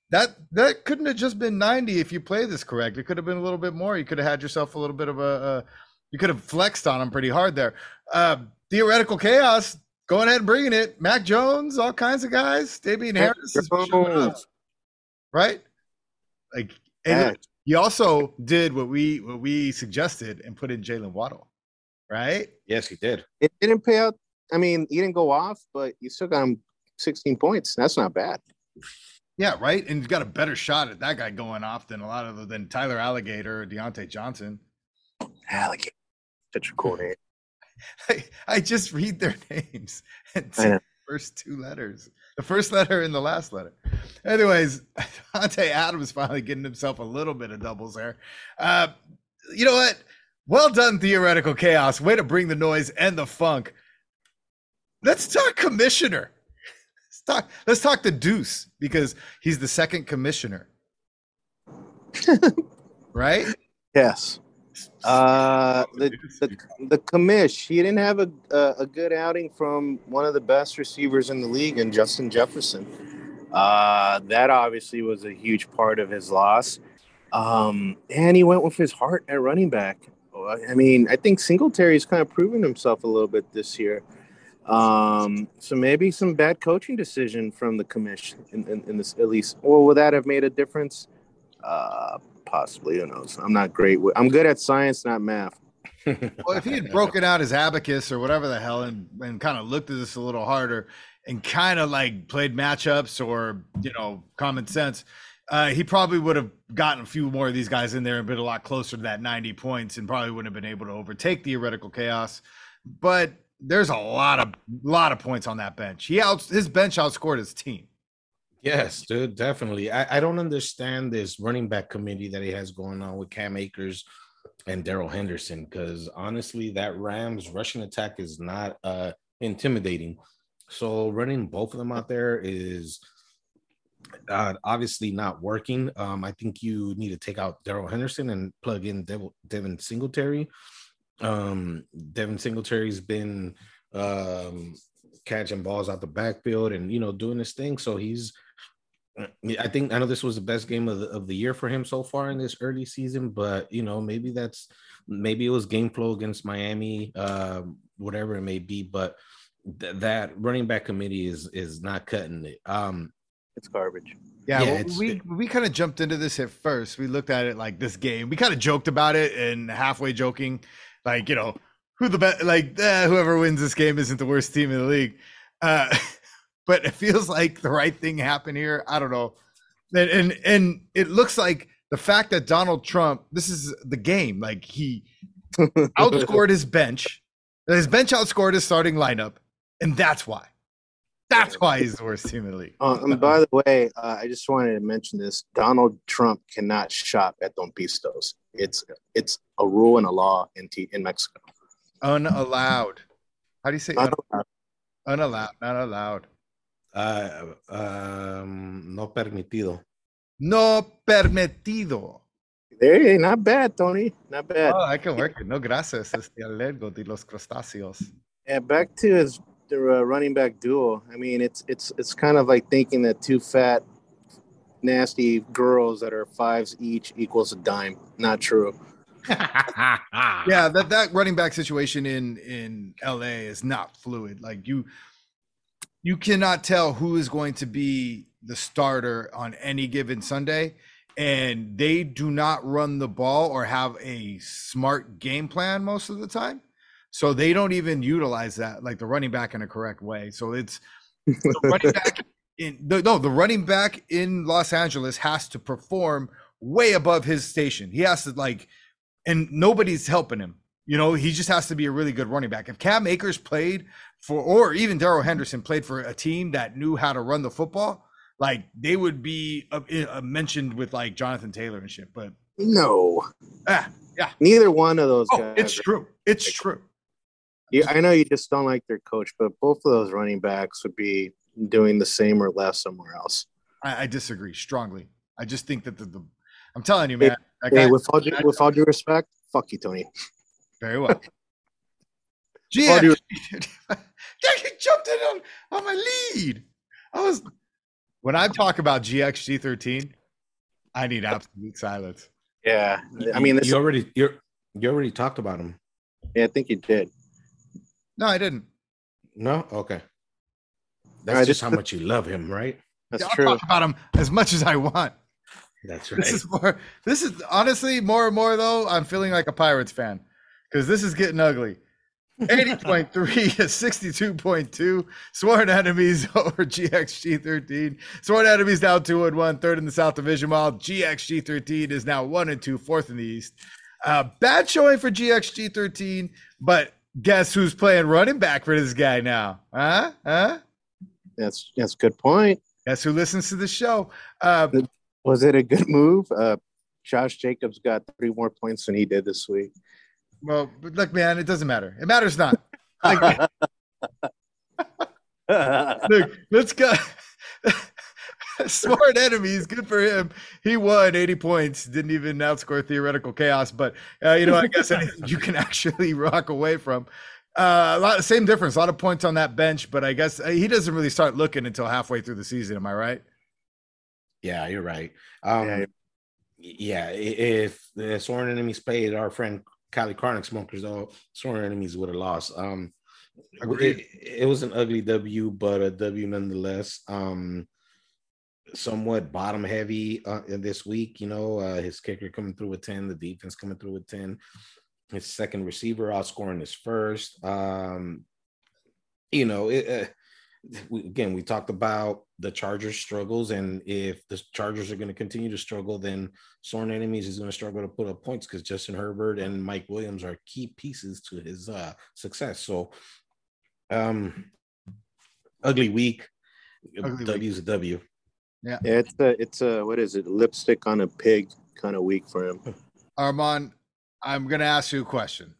that that couldn't have just been 90 if you play this correct. It could have been a little bit more. You could have had yourself a little bit of a, a you could have flexed on him pretty hard there. Uh, theoretical chaos, going ahead and bringing it. Mac Jones, all kinds of guys. Damien Harris is right? Like, and he also did what we what we suggested and put in Jaylen Waddle, right? Yes, he did. It didn't pay out. I mean, he didn't go off, but you still got him 16 points. That's not bad. Yeah, right. And he's got a better shot at that guy going off than a lot of than Tyler Alligator or Diontae Johnson. Alligator, such a cool name. I, I just read their names and the first two letters, the first letter and the last letter. Anyways, Davante Adams finally getting himself a little bit of doubles there. Uh, you know what? Well done, theoretical chaos. Way to bring the noise and the funk. Let's talk commissioner. Let's talk. Let's talk the Deuce because he's the second commissioner. right? Yes. Uh, the, the the commish. He didn't have a, a, a good outing from one of the best receivers in the league, and Justin Jefferson. Uh, that obviously was a huge part of his loss. Um, and he went with his heart at running back. I mean, I think Singletary's kind of proven himself a little bit this year. Um, so maybe some bad coaching decision from the commission in, in, in, this at least. Or would that have made a difference? Uh, possibly. Who knows? I'm not great. With, I'm good at science, not math. well, if he had broken out his abacus or whatever the hell and, and kind of looked at this a little harder and kind of like played matchups or you know common sense, uh, he probably would have gotten a few more of these guys in there and been a lot closer to that 90 points and probably wouldn't have been able to overtake theoretical chaos. But there's a lot of lot of points on that bench. He out his bench outscored his team. Yes, dude, definitely. I, I don't understand this running back committee that he has going on with Cam Akers and Darrell Henderson because honestly, that Rams rushing attack is not uh intimidating. So running both of them out there is uh, obviously not working. Um, I think you need to take out Darrell Henderson and plug in Dev- Devin Singletary. Um, Devin Singletary's been um, catching balls out the backfield and you know doing this thing. So he's, I think I know this was the best game of the, of the year for him so far in this early season. But you know maybe that's maybe it was game flow against Miami, uh, whatever it may be. But th- that running back committee is is not cutting it. Um, it's garbage. Yeah, yeah well, we we kind of jumped into this at first. We looked at it like this game. We kind of joked about it and halfway joking, like you know who the best, like eh, whoever wins this game isn't the worst team in the league. Uh, but it feels like the right thing happened here. I don't know, and and and it looks like the fact that Donald Trump. This is the game. Like he outscored his bench. His bench outscored his starting lineup, and that's why. That's why he's the worst team in the league. Uh, and by the way, uh, I just wanted to mention this: Donald Trump cannot shop at Don Pistos. It's it's a rule and a law in T- in Mexico. Unallowed. How do you say unallowed? Unallowed, not allowed. Uh, um, no permitido. No permitido. Hey, not bad, Tony. Not bad. Oh, I can work it. No gracias. Este alego de los crustáceos. Yeah, back to his the uh, running back duo. I mean, it's it's it's kind of like thinking that two fat, nasty girls that are fives each equals a dime. Not true. yeah, that that running back situation in in LA is not fluid. Like you, you cannot tell who is going to be the starter on any given Sunday, and they do not run the ball or have a smart game plan most of the time. So they don't even utilize that, like the running back in a correct way. So it's the running back in the, no, the running back in Los Angeles has to perform way above his station. He has to like, and nobody's helping him. You know, he just has to be a really good running back. If Cam Akers played for, or even Darrell Henderson played for a team that knew how to run the football, like they would be uh, uh, mentioned with like Jonathan Taylor and shit. But no, ah, yeah, neither one of those oh, guys. It's true. It's true. Yeah, I know you just don't like their coach, but both of those running backs would be doing the same or less somewhere else. I, I disagree strongly. I just think that the, the I'm telling you, man. Hey, guy, with all due, with all due respect, fuck you, Tony. Very well. Yeah, you jumped in on, on my lead. I was when I talk about GXG13, I need absolute silence. Yeah, I mean, you already you you already talked about him. Yeah, I think you did. No, I didn't. No, okay. That's just how much you love him, right? That's yeah, true. I'll talk about him as much as I want. That's right. This is more. This is honestly more and more though. I'm feeling like a Pirates fan because this is getting ugly. 80.3 to 62.2. Sworn enemies over GXG 13. Sworn enemies now 2 and 1, third in the South Division, while GXG 13 is now 1 and 2, fourth in the East. Uh, bad showing for GXG 13, but guess who's playing running back for this guy now? Huh? Huh? That's that's a good point. Guess who listens to the show? Uh, Was it a good move? Uh, Josh Jacobs got three more points than he did this week. Well, look, man, it doesn't matter. It matters not. Like, Look, let's go. Smart enemies, good for him. He won 80 points, didn't even outscore theoretical chaos. But uh, you know, I guess anything you can actually rock away from. Uh, a lot, same difference, a lot of points on that bench, but I guess uh, he doesn't really start looking until halfway through the season. Am I right? Yeah, you're right. Um, Yeah. yeah, if the sworn enemies played our friend Cali Chronic smokers, though, sworn enemies would have lost. Um, it, it was an ugly W, but a W nonetheless. Um, somewhat bottom heavy uh, this week. You know, uh, his kicker coming through with ten, the defense coming through with ten. His second receiver outscoring his first. Um, you know, it, uh, we, again, we talked about the Chargers struggles, and if the Chargers are going to continue to struggle, then Sworn Enemies is going to struggle to put up points because Justin Herbert and Mike Williams are key pieces to his uh, success. So, um, ugly week. Ugly W's a W. Yeah, it's a it's a what is it? Lipstick on a pig kind of week for him. Armand, I'm going to ask you a question.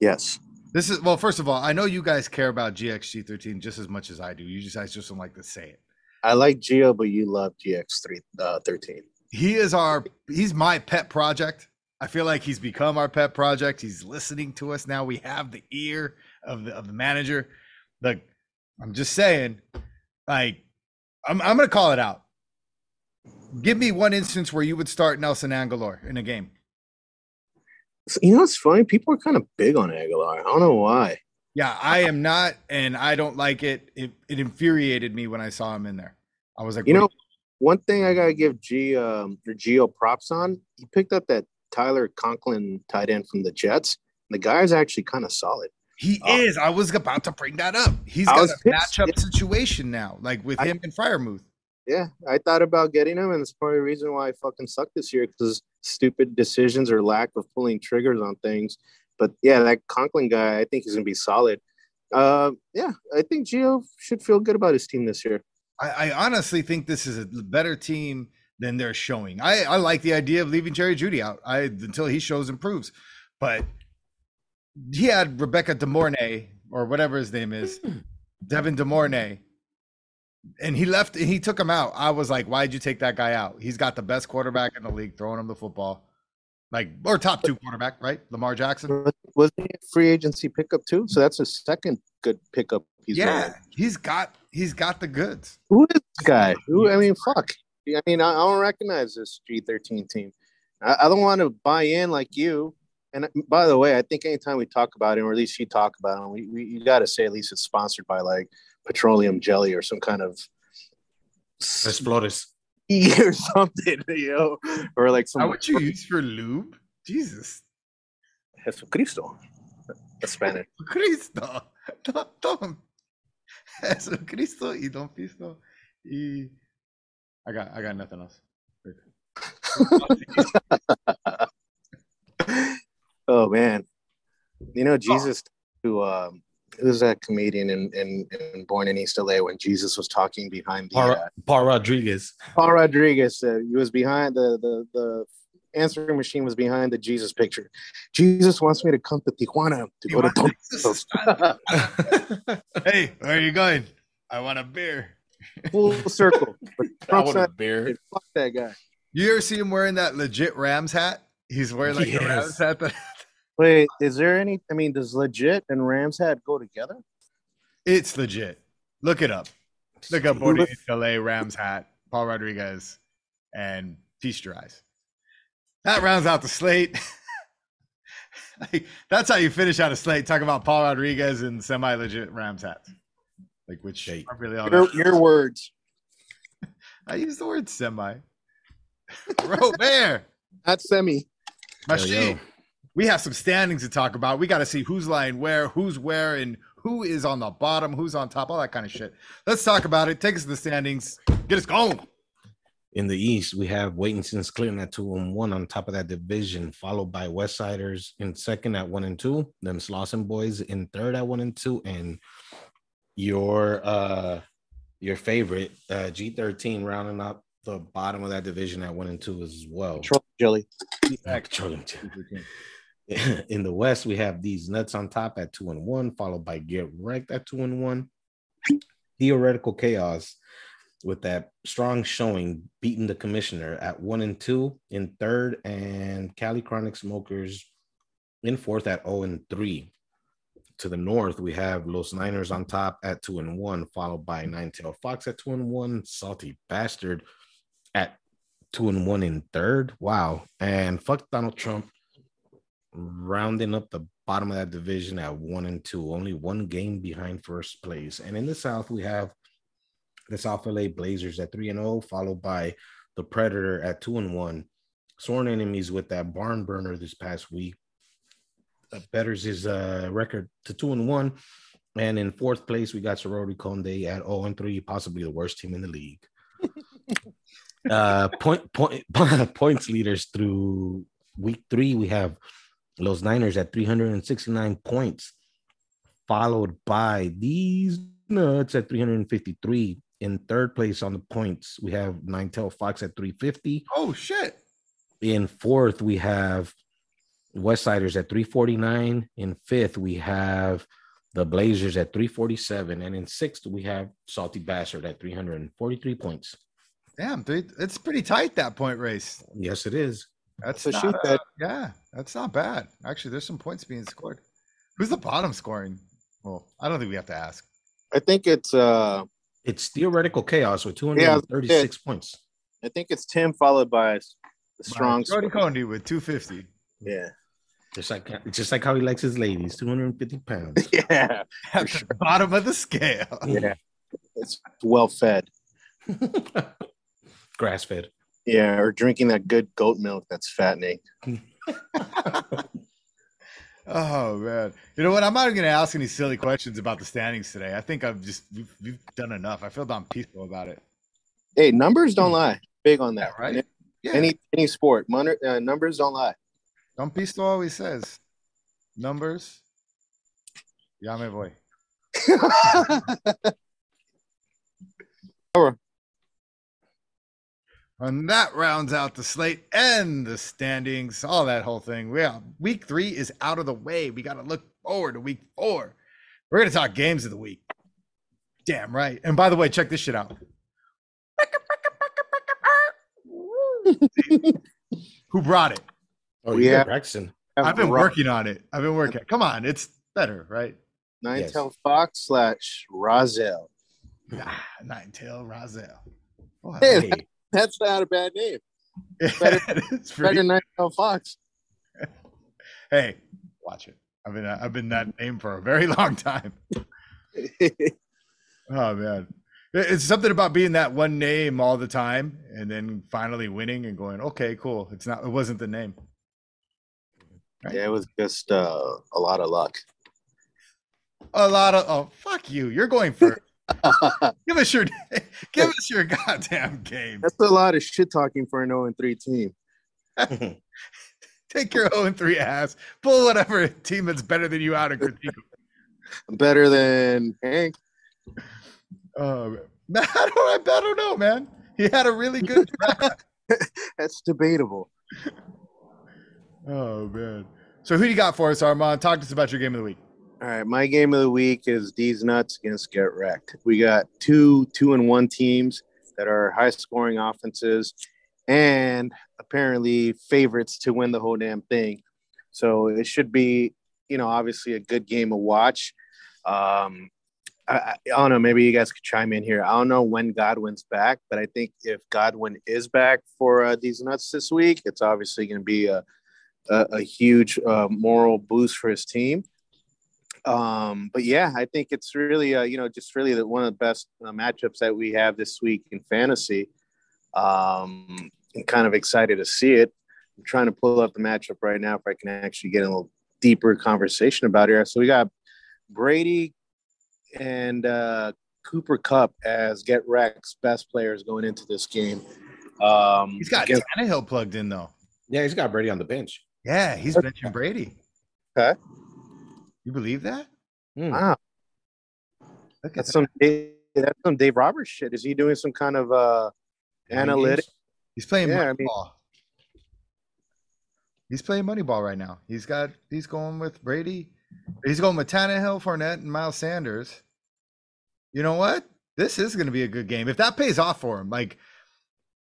Yes. This is well. First of all, I know you guys care about GXG 13 just as much as I do. You just guys just don't like to say it. I like Geo, but you love GX3 uh, 13. He is our. He's my pet project. I feel like he's become our pet project. He's listening to us now. We have the ear of the of the manager. Look, I'm just saying, like, I'm I'm gonna call it out. Give me one instance where you would start Nelson Agholor in a game. You know it's funny? People are kind of big on Agholor. I don't know why. Yeah, I am not, and I don't like it. It, it infuriated me when I saw him in there. I was like, You know, one thing I gotta give G um or Geo props on, he picked up that Tyler Conklin tight end from the Jets. The guy's actually kind of solid. He Oh. is. I was about to bring that up. He's I got a pissed. matchup situation now, like with I- him and Freiermuth. Yeah, I thought about getting him, and it's part of the reason why I fucking suck this year because stupid decisions or lack of pulling triggers on things. But yeah, that Conklin guy, I think he's gonna be solid. Uh, yeah, I think Gio should feel good about his team this year. I, I honestly think this is a better team than they're showing. I, I like the idea of leaving Jerry Jeudy out. I until he shows and proves. But he had Rebecca DeMornay or whatever his name is, Devin DeMornay, and he left. He took him out. I was like, why'd you take that guy out? He's got the best quarterback in the league, throwing him the football, like or top two quarterback, right? Lamar Jackson. Was he a free agency pickup too? So that's a second good pickup. He's yeah, made. he's got he's got the goods. Who is this guy? Who? I mean, fuck. I mean, I, I don't recognize this G13 team. I, I don't want to buy in like you. And by the way, I think anytime we talk about him, or at least you talk about him, we, we you got to say at least it's sponsored by like petroleum jelly or some kind of Let's or something, you know, or like some How would you use for lube? Jesus. Jesucristo. That's Spanish. Cristo. Don, don. Jesucristo y Don Pisto. Y I got I got nothing else. Oh man, you know Jesus. Who um, who's that comedian in, in, in Born in East LA when Jesus was talking behind the Paul, uh, Paul Rodriguez. Paul Rodriguez said he was behind the, the the answering machine was behind the Jesus picture. Jesus wants me to come to Tijuana to go to Don hey, where are you going? I want a beer. full circle. But I want a beer. Fuck that guy. You ever see him wearing that legit Rams hat? He's wearing like the Yes. Rams hat. That, Wait, is there any? I mean, does legit and Rams hat go together? it's legit. Look it up. Look up Born in East LA Rams hat, Paul Rodriguez, and feast your eyes. That rounds out the slate. like, that's how you finish out a slate. Talk about Paul Rodriguez and semi legit Rams hats. Like which Hey, aren't really all Your, that. your words. I use the word semi. Robert. Not semi. Machine. We have some standings to talk about. We got to see who's lying where, who's where, and who is on the bottom, who's on top, all that kind of shit. Let's talk about it. Take us to the standings. Get us going. In the East, we have Waitington's clearing at two and one on top of that division, followed by Westsiders in second at one and two. Them Slauson boys in third at one and two, and your uh your favorite uh G13 rounding up the bottom of that division at one and two as well. Troll jelly. Petroleum. In the West, we have these nuts on top at two and one, followed by Get Wrecked at two and one. Theoretical Chaos with that strong showing, beating the commissioner at one and two in third, and Cali Chronic Smokers in fourth at 0 and 3. To the north, we have Los Niners on top at two and one, followed by Nine Tail Fox at two and one, Salty Bastard at two and one in third. Wow. And fuck Donald Trump rounding up the bottom of that division at one and two, only one game behind first place. And in the South, we have the South LA Blazers at three and zero, followed by the Predator at two and one. Sworn enemies with that barn burner this past week. Uh, betters his uh, record to two and one. And in fourth place, we got Sorority Conde at 0 and 3, possibly the worst team in the league. uh, point, point, points leaders through week three, we have Los Niners at 369 points, followed by these nuts at 353. In third place on the points, we have Nine Tail Fox at 350. Oh, shit. In fourth, we have Westsiders at 349. In fifth, we have the Blazers at 347. And in sixth, we have Salty Bastard at 343 points. Damn, dude. It's pretty tight, that point race. Yes, it is. That's a not, shoot uh, bet. Yeah, that's not bad. Actually, there's some points being scored. Who's the bottom scoring? Well, I don't think we have to ask. I think it's uh It's theoretical chaos with 236 points. I think it's Tim followed by the strong Jody Conde with 250. Yeah. Just like just like how he likes his ladies, 250 pounds. Yeah. At the bottom of the scale. Yeah. It's well fed. Grass fed. Yeah, or drinking that good goat milk that's fattening. Oh man, you know what? I'm not even going to ask any silly questions about the standings today. I think I've just we've, we've done enough. I feel damn peaceful about it. Hey, numbers don't lie. Big on that, Yeah, right? Yeah, Any any sport, Mon- uh, numbers don't lie. Don Pisto always says numbers. Ya me voy. And that rounds out the slate and the standings, all that whole thing. Yeah, week three is out of the way. We got to look forward to week four. We're going to talk games of the week. Damn right. And by the way, check this shit out. Who brought it? Oh, Yeah. yeah, Braxton. I've been working on it. I've been working. Come on, it's better, right? Nine Yes. Tail Fox slash Razel. Ah, Nine Tail Razel. Oh, Hey, Hey, That's not a bad name. it's Better pretty. than Nine Tail Fox. Hey, watch it. I've been I've been that name for a very long time. Oh man, it's something about being that one name all the time, and then finally winning and going, okay, cool. It's not. It wasn't the name. yeah, it was just uh, a lot of luck. A lot of oh fuck you. You're going first. give us your give us your goddamn game. That's a lot of shit talking for an 0 and 3 team. Take your 0 and 3 ass. Pull whatever team that's better than you out and critique. Better than Hank. Oh, um, man. I don't, I don't know, man. He had a really good draft. That's debatable. oh man. So who do you got for us, Armand? Talk to us about your game of the week. All right, my game of the week is D's Nuts against Get Wrecked. We got two two and one teams that are high scoring offenses and apparently favorites to win the whole damn thing. So it should be, you know, obviously a good game to watch. Um, I, I I don't know. Maybe you guys could chime in here. I don't know when Godwin's back, but I think if Godwin is back for uh, these nuts this week, it's obviously going to be a, a, a huge uh, moral boost for his team um but yeah i think it's really uh you know just really the, one of the best uh, matchups that we have this week in fantasy um I'm kind of excited to see it. I'm trying to pull up the matchup right now if I can actually get a little deeper conversation about it. So we got Brady and uh, Cooper Kupp as Get Rex best players going into this game. Um, He's got against- Tannehill plugged in though. Yeah, he's got Brady on the bench. Yeah, he's benching Brady. Okay. You believe that? Hmm. wow, Look at that's that. some Dave, that's some Dave Roberts shit. Is he doing some kind of uh, analytic? He's playing Yeah, I Moneyball. mean- he's playing Moneyball right now. He's got he's going with Brady. He's going with Tannehill, Fournette, and Miles Sanders. You know what? This is going to be a good game if that pays off for him. Like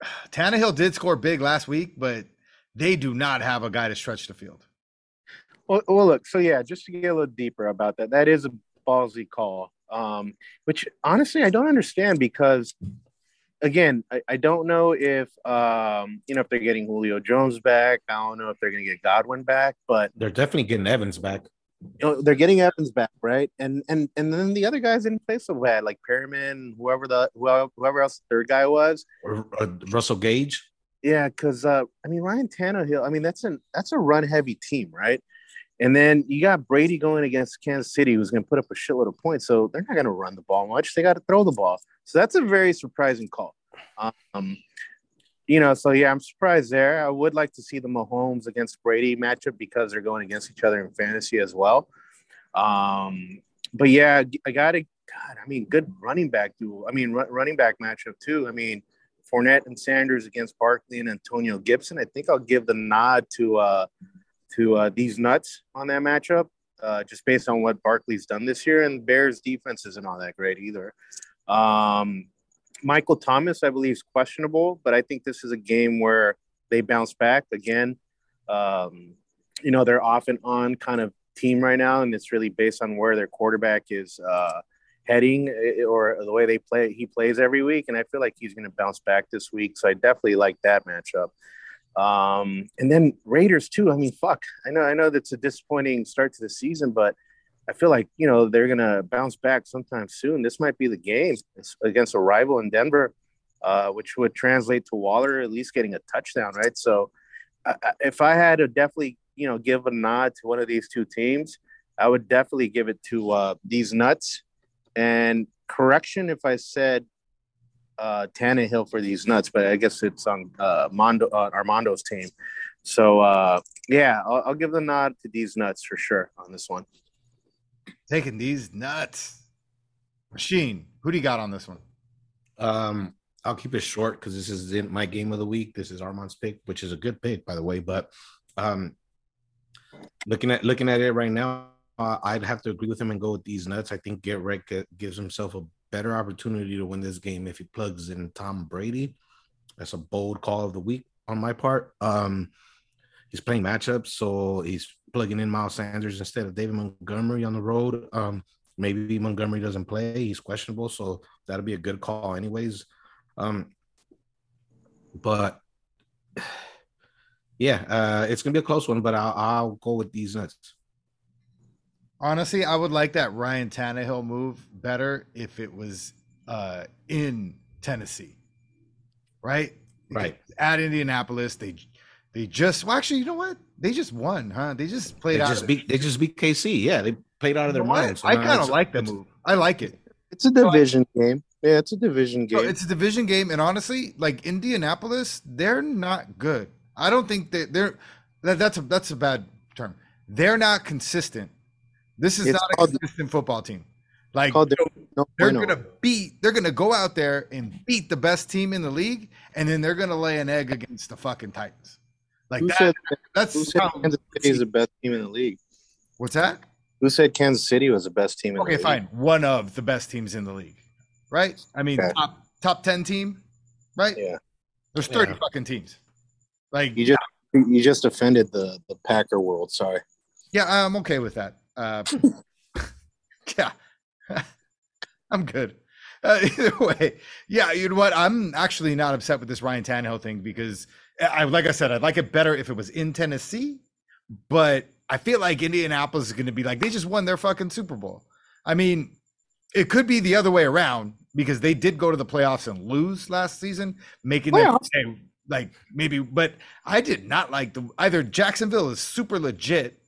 Tannehill did score big last week, but they do not have a guy to stretch the field. Well, well, look. So yeah, just to get a little deeper about that, that is a ballsy call. Um, which honestly, I don't understand because, again, I, I don't know if um, you know if they're getting Julio Jones back. I don't know if they're going to get Godwin back, but They're definitely getting Evans back. you know they're getting Evans back, right? And and and then the other guys didn't play so bad, like Perriman, whoever the whoever, whoever else the third guy was. Or, or Russell Gage. Yeah, because uh, I mean Ryan Tannehill. I mean that's an that's a run heavy team, right? And then you got Brady going against Kansas City, who's going to put up a shitload of points. So they're not going to run the ball much. They got to throw the ball. So that's a very surprising call. Um, you know, so yeah, I'm surprised there. I would like to see the Mahomes against Brady matchup because they're going against each other in fantasy as well. Um, but yeah, I got to. God, I mean, good running back duel. I mean, ru- running back matchup too. I mean, Fournette and Sanders against Barkley and Antonio Gibson. I think I'll give the nod to uh, to uh, these nuts on that matchup, uh, just based on what Barkley's done this year. And Bears defense isn't all that great either. Um, Michael Thomas, I believe, is questionable, but I think this is a game where they bounce back again. Um, you know, they're off and on kind of team right now, and it's really based on where their quarterback is uh, heading eh, or the way they play. He plays every week, and I feel like he's going to bounce back this week. So I definitely like that matchup. Um, and then Raiders too. I mean, fuck. I know, I know that's a disappointing start to the season, but I feel like you know they're gonna bounce back sometime soon. This might be the game it's against a rival in Denver, uh, which would translate to Waller at least getting a touchdown, right? So, I, if I had to definitely you know give a nod to one of these two teams, I would definitely give it to uh, these nuts. And correction if I said uh, Tannehill for these nuts, but I guess it's on uh, Mondo uh, Armando's team. So uh, yeah, I'll, I'll give the nod to these nuts for sure on this one. Taking these nuts. Machine, who do you got on this one? Um, I'll keep it short because this is in my game of the week. This is Armand's pick, which is a good pick, by the way. But um, looking at looking at it right now, uh, I'd have to agree with him and go with these nuts. I think Get Wreck gives himself a better opportunity to win this game if he plugs in Tom Brady. That's a bold call of the week on my part. Um, he's playing matchups, so he's plugging in Miles Sanders instead of David Montgomery on the road. Um, maybe Montgomery doesn't play; he's questionable, so that'll be a good call, anyways. Um, but yeah, uh, it's gonna be a close one, but I'll, I'll go with these nuts. Honestly, I would like that Ryan Tannehill move better if it was uh, in Tennessee, right? Right. At Indianapolis, they they just well, actually, you know what? They just won, huh? They just They played out. just of- beat they just beat KC. Yeah, they played out of their You know minds. So I kind of like the it's- move. I like it. It's a division game. Yeah, it's a division No, game. it's a division game, and honestly, like Indianapolis, they're not good. I don't think that they're that, that's a that's a bad term. They're not consistent. This is It's not a called- consistent football team. Like called the- no, they're no. gonna beat. They're gonna go out there and beat the best team in the league, and then they're gonna lay an egg against the fucking Titans. Like Who that. said, That's who said how- Kansas City is the best team in the league? what's that? Who said Kansas City was the best team in Okay, the league? fine. One of the best teams in the league, right? I mean, Okay. top top ten team, right? Yeah. There's thirty Yeah. fucking teams. Like You just you just offended the the Packer world. Sorry. Yeah, I'm okay with that. Uh, yeah, I'm good. Uh, either way, yeah, you know what? I'm actually not upset with this Ryan Tannehill thing because, I like I said, I'd like it better if it was in Tennessee, but I feel like Indianapolis is going to be like they just won their fucking Super Bowl. I mean, it could be the other way around because they did go to the playoffs and lose last season, making them Playoffs? hey, like maybe, but I did not like the either Jacksonville is super legit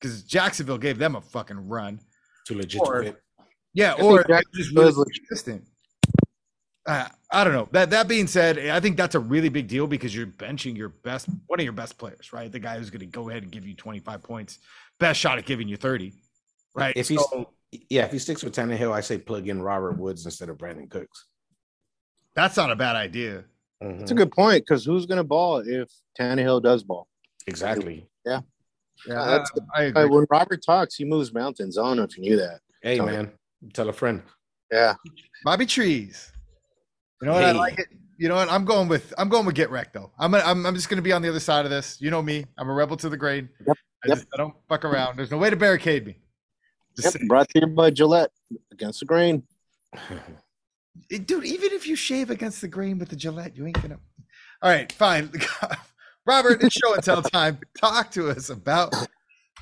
because Jacksonville gave them a fucking run. Too legit Or- to quit. Yeah, I or think just Jacksonville really is consistent. Uh, I don't know. That that being said, I think that's a really big deal because you're benching your best, one of your best players, right? The guy who's going to go ahead and give you 25 points, best shot at giving you 30, right? If he's So yeah, if he sticks with Tannehill, I say plug in Robert Woods instead of Brandin Cooks. that's not a bad idea. It's a good point because who's going to ball if Tannehill does ball? Exactly. Yeah, that's- I agree. Uh, when Robert talks, he moves mountains. I don't know if you knew that. Hey Tell me. man, tell a friend. Yeah. Bobby Trees. You know what? I like it. You know what? I'm going with I'm going with get wrecked though. I'm gonna, I'm I'm just gonna be on the other side of this. You know me. I'm a rebel to the grain. Yep, I, yep. just, I don't fuck around. There's no way to barricade me. Just Yep. Brought to you by Gillette against the grain. Dude, even if you shave against the grain with the Gillette, you ain't gonna. All right, fine. Robert, it's show and tell time. Talk to us about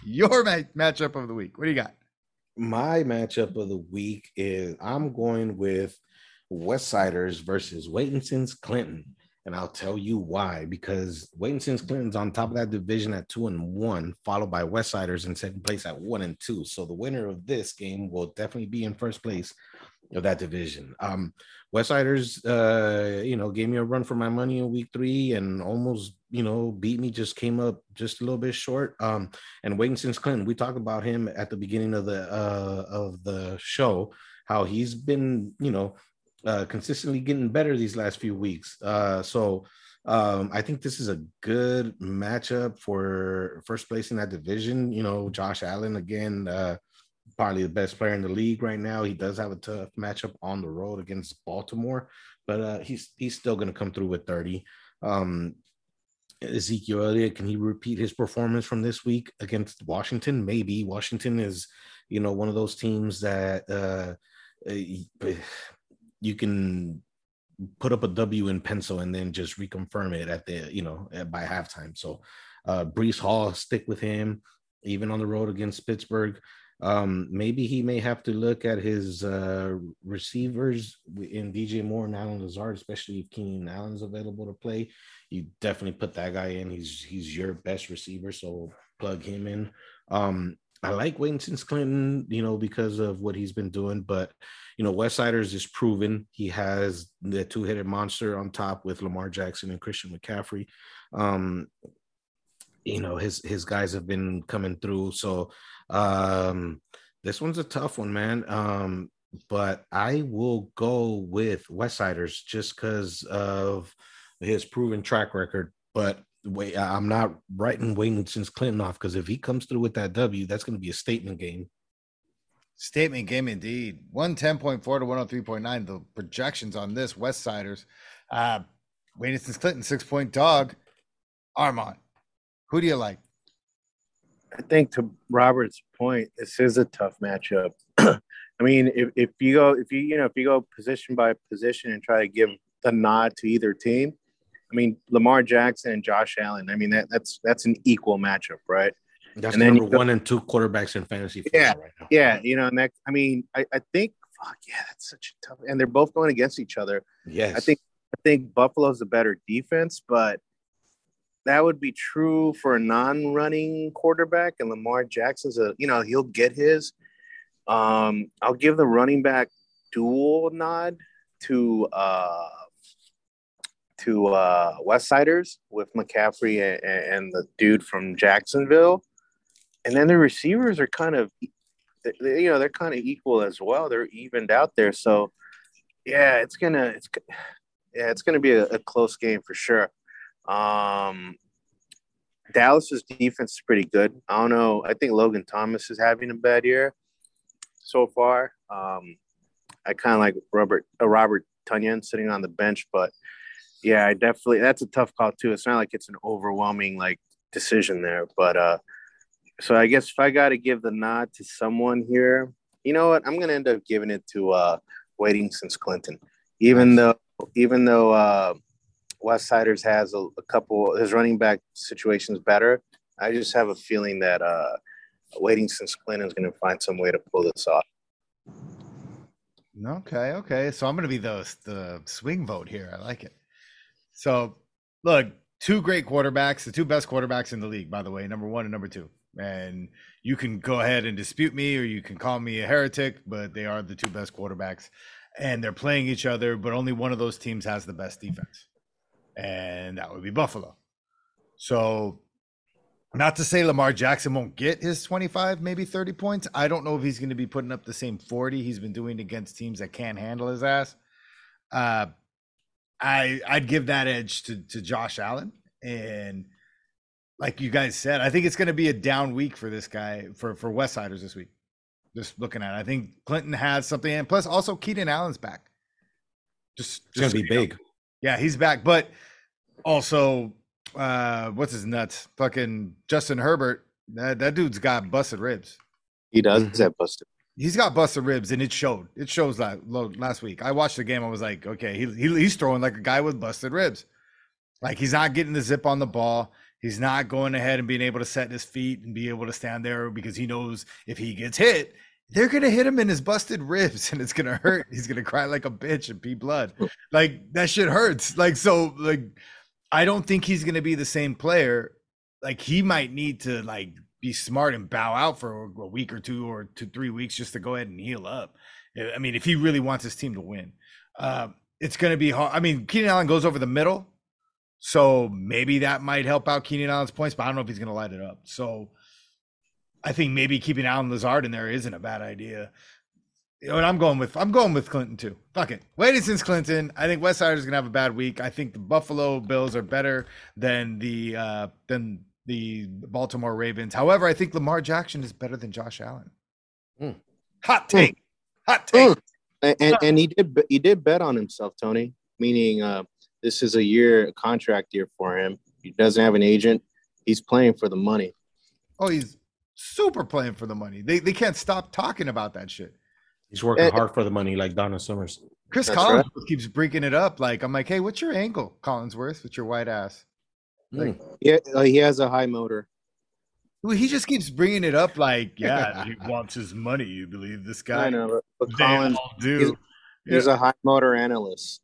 your ma- matchup of the week. What do you got? My matchup of the week is I'm going with West Siders versus Waitington's Clinton. And I'll tell you why. Because Waitington's Clinton's on top of that division at two and one, followed by West Siders in second place at one and two. So the winner of this game will definitely be in first place of that division. Um, West Siders, uh, you know, gave me a run for my money in week three and almost, you know, beat me, just came up just a little bit short. Um, and since Clinton, we talked about him at the beginning of the uh of the show, how he's been, you know, uh consistently getting better these last few weeks. Uh so um I think this is a good matchup for first place in that division. You know, Josh Allen again, uh probably the best player in the league right now. He does have a tough matchup on the road against Baltimore, but uh he's he's still gonna come through with 30. Um Ezekiel Elliott, can he repeat his performance from this week against Washington? Maybe Washington is, you know, one of those teams that uh, uh, you can put up a W in pencil and then just reconfirm it at the, you know, by halftime. So, uh, Breece Hall, stick with him, even on the road against Pittsburgh. Um, maybe he may have to look at his uh, receivers in DJ Moore and Allen Lazard, especially if Keenan Allen's available to play you definitely put that guy in. He's he's your best receiver, so plug him in. Um, I like Waitington's Clinton, you know, because of what he's been doing, but you know, West Westsiders is proven he has the two-headed monster on top with Lamar Jackson and Christian McCaffrey. Um, you know, his his guys have been coming through. So um this one's a tough one, man. Um, but I will go with Westsiders just because of his proven track record. But wait, I'm not writing Waitington's Clinton off because if he comes through with that W, that's going to be a statement game. Statement game indeed. 110.4 to 103.9. The projections on this West Siders. Uh Waitington's Clinton, six point dog. Armand. Who do you like? I think to Robert's point, this is a tough matchup. I mean, if, if you go, if you, you know, if you go position by position and try to give the nod to either team, I mean, Lamar Jackson and Josh Allen, I mean, that, that's, that's an equal matchup, right? That's And then number go- one and two quarterbacks in fantasy football Yeah, right now. Yeah. You know, and that, I mean, I, I think, fuck yeah, that's such a tough, and they're both going against each other. Yes. I think I think Buffalo's a better defense, but that would be true for a non-running quarterback. And Lamar Jackson's a you know he'll get his. Um, I'll give the running back dual nod to uh, to uh, Westsiders with McCaffrey and, and the dude from Jacksonville, and then the receivers are kind of they- you know they're kind of equal as well. They're evened out there, so yeah, it's gonna it's yeah, it's gonna be a, a close game for sure. Um, Dallas's defense is pretty good. I don't know. I think Logan Thomas is having a bad year so far. Um, I kind of like Robert uh, Robert Tonyan sitting on the bench, but yeah, I definitely that's a tough call too. It's not like it's an overwhelming like decision there, but uh, so I guess if I got to give the nod to someone here, you know what? I'm gonna end up giving it to uh, Waiting since Clinton, even though even though uh, West Siders has a, a couple his running back situations better. I just have a feeling that uh, Waiting since Clinton is going to find some way to pull this off. Okay, okay. So I'm gonna be the the swing vote here. I like it. So look, two great quarterbacks, the two best quarterbacks in the league, by the way, number one and number two. And you can go ahead and dispute me or you can call me a heretic, but they are the two best quarterbacks and they're playing each other, but only one of those teams has the best defense. And that would be Buffalo. So not to say Lamar Jackson won't get his 25, maybe 30 points. I don't know if he's going to be putting up the same 40 he's been doing against teams that can't handle his ass. Uh, I I'd give that edge to to Josh Allen and like you guys said, I think it's going to be a down week for this guy for for Westsiders this week. Just looking at it, I think Clinton has something, and plus also Keenan Allen's back. Just, it's gonna be big. Yeah, he's back, but also, uh, what's his nuts? Fucking Justin Herbert. That that dude's got busted ribs. He does mm-hmm. have busted. He's got busted ribs, and it showed. It shows that last week. I watched the game. I was like, okay, he, he he's throwing like a guy with busted ribs. Like he's not getting the zip on the ball. He's not going ahead and being able to set his feet and be able to stand there because he knows if he gets hit, they're gonna hit him in his busted ribs and it's gonna hurt. He's gonna cry like a bitch and pee blood. Like that shit hurts. Like so, like I don't think he's gonna be the same player. Like he might need to like be smart and bow out for a week or two or two three weeks just to go ahead and heal up. I mean, if he really wants his team to win, uh, it's gonna be hard. I mean, Keenan Allen goes over the middle, so maybe that might help out Keenan Allen's points, but I don't know if he's gonna light it up. So I think maybe keeping Allen Lazard in there isn't a bad idea. You know, and I'm going with I'm going with Clinton too. Fuck it. Waiting since Clinton. I think West Side is gonna have a bad week. I think the Buffalo Bills are better than the uh than the Baltimore Ravens. However, I think Lamar Jackson is better than Josh Allen. Mm. Hot take. Mm. Hot take. Mm. And, and, and he did he did bet on himself, Tony. Meaning uh this is a year a contract year for him. He doesn't have an agent. He's playing for the money. Oh, he's super playing for the money. They they can't stop talking about that shit. He's working and, hard for the money, like Donna Summers. Chris Collinsworth right. keeps breaking it up. Like I'm like, hey, what's your angle, Collinsworth, with your white ass? Like, mm. yeah, uh, he has a high motor. Well, he just keeps bringing it up. Like, yeah, he wants his money. You believe this guy? I know, but, but Collins do. He's, he's a high motor analyst.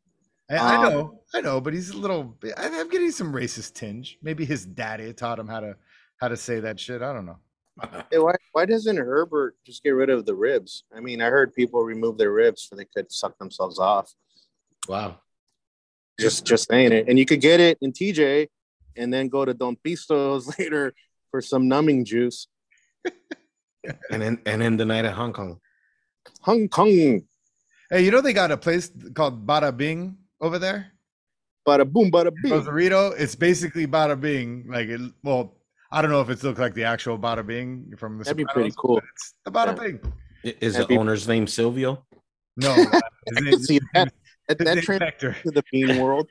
I, um, I, know, I know, but he's a little. I'm getting some racist tinge. Maybe his daddy taught him how to how to say that shit. I don't know hey, why, why doesn't Herbert just get rid of the ribs? I mean, I heard people remove their ribs so they could suck themselves off. Wow. Just just saying it. And you could get it in TJ and then go to Don Pistos later for some numbing juice. and then and then the night at Hong Kong. Hong Kong. Hey, you know they got a place called Bada Bing over there? Bada boom, bada bing. Rosarito. It's basically Bada Bing. Like it well, I don't know if it's looked like the actual Bada Bing from the. That'd be pretty cool. It's the Bada yeah. Bing. Is That'd the be... owner's name Silvio? No, I can see that. That, that translates to the bean world.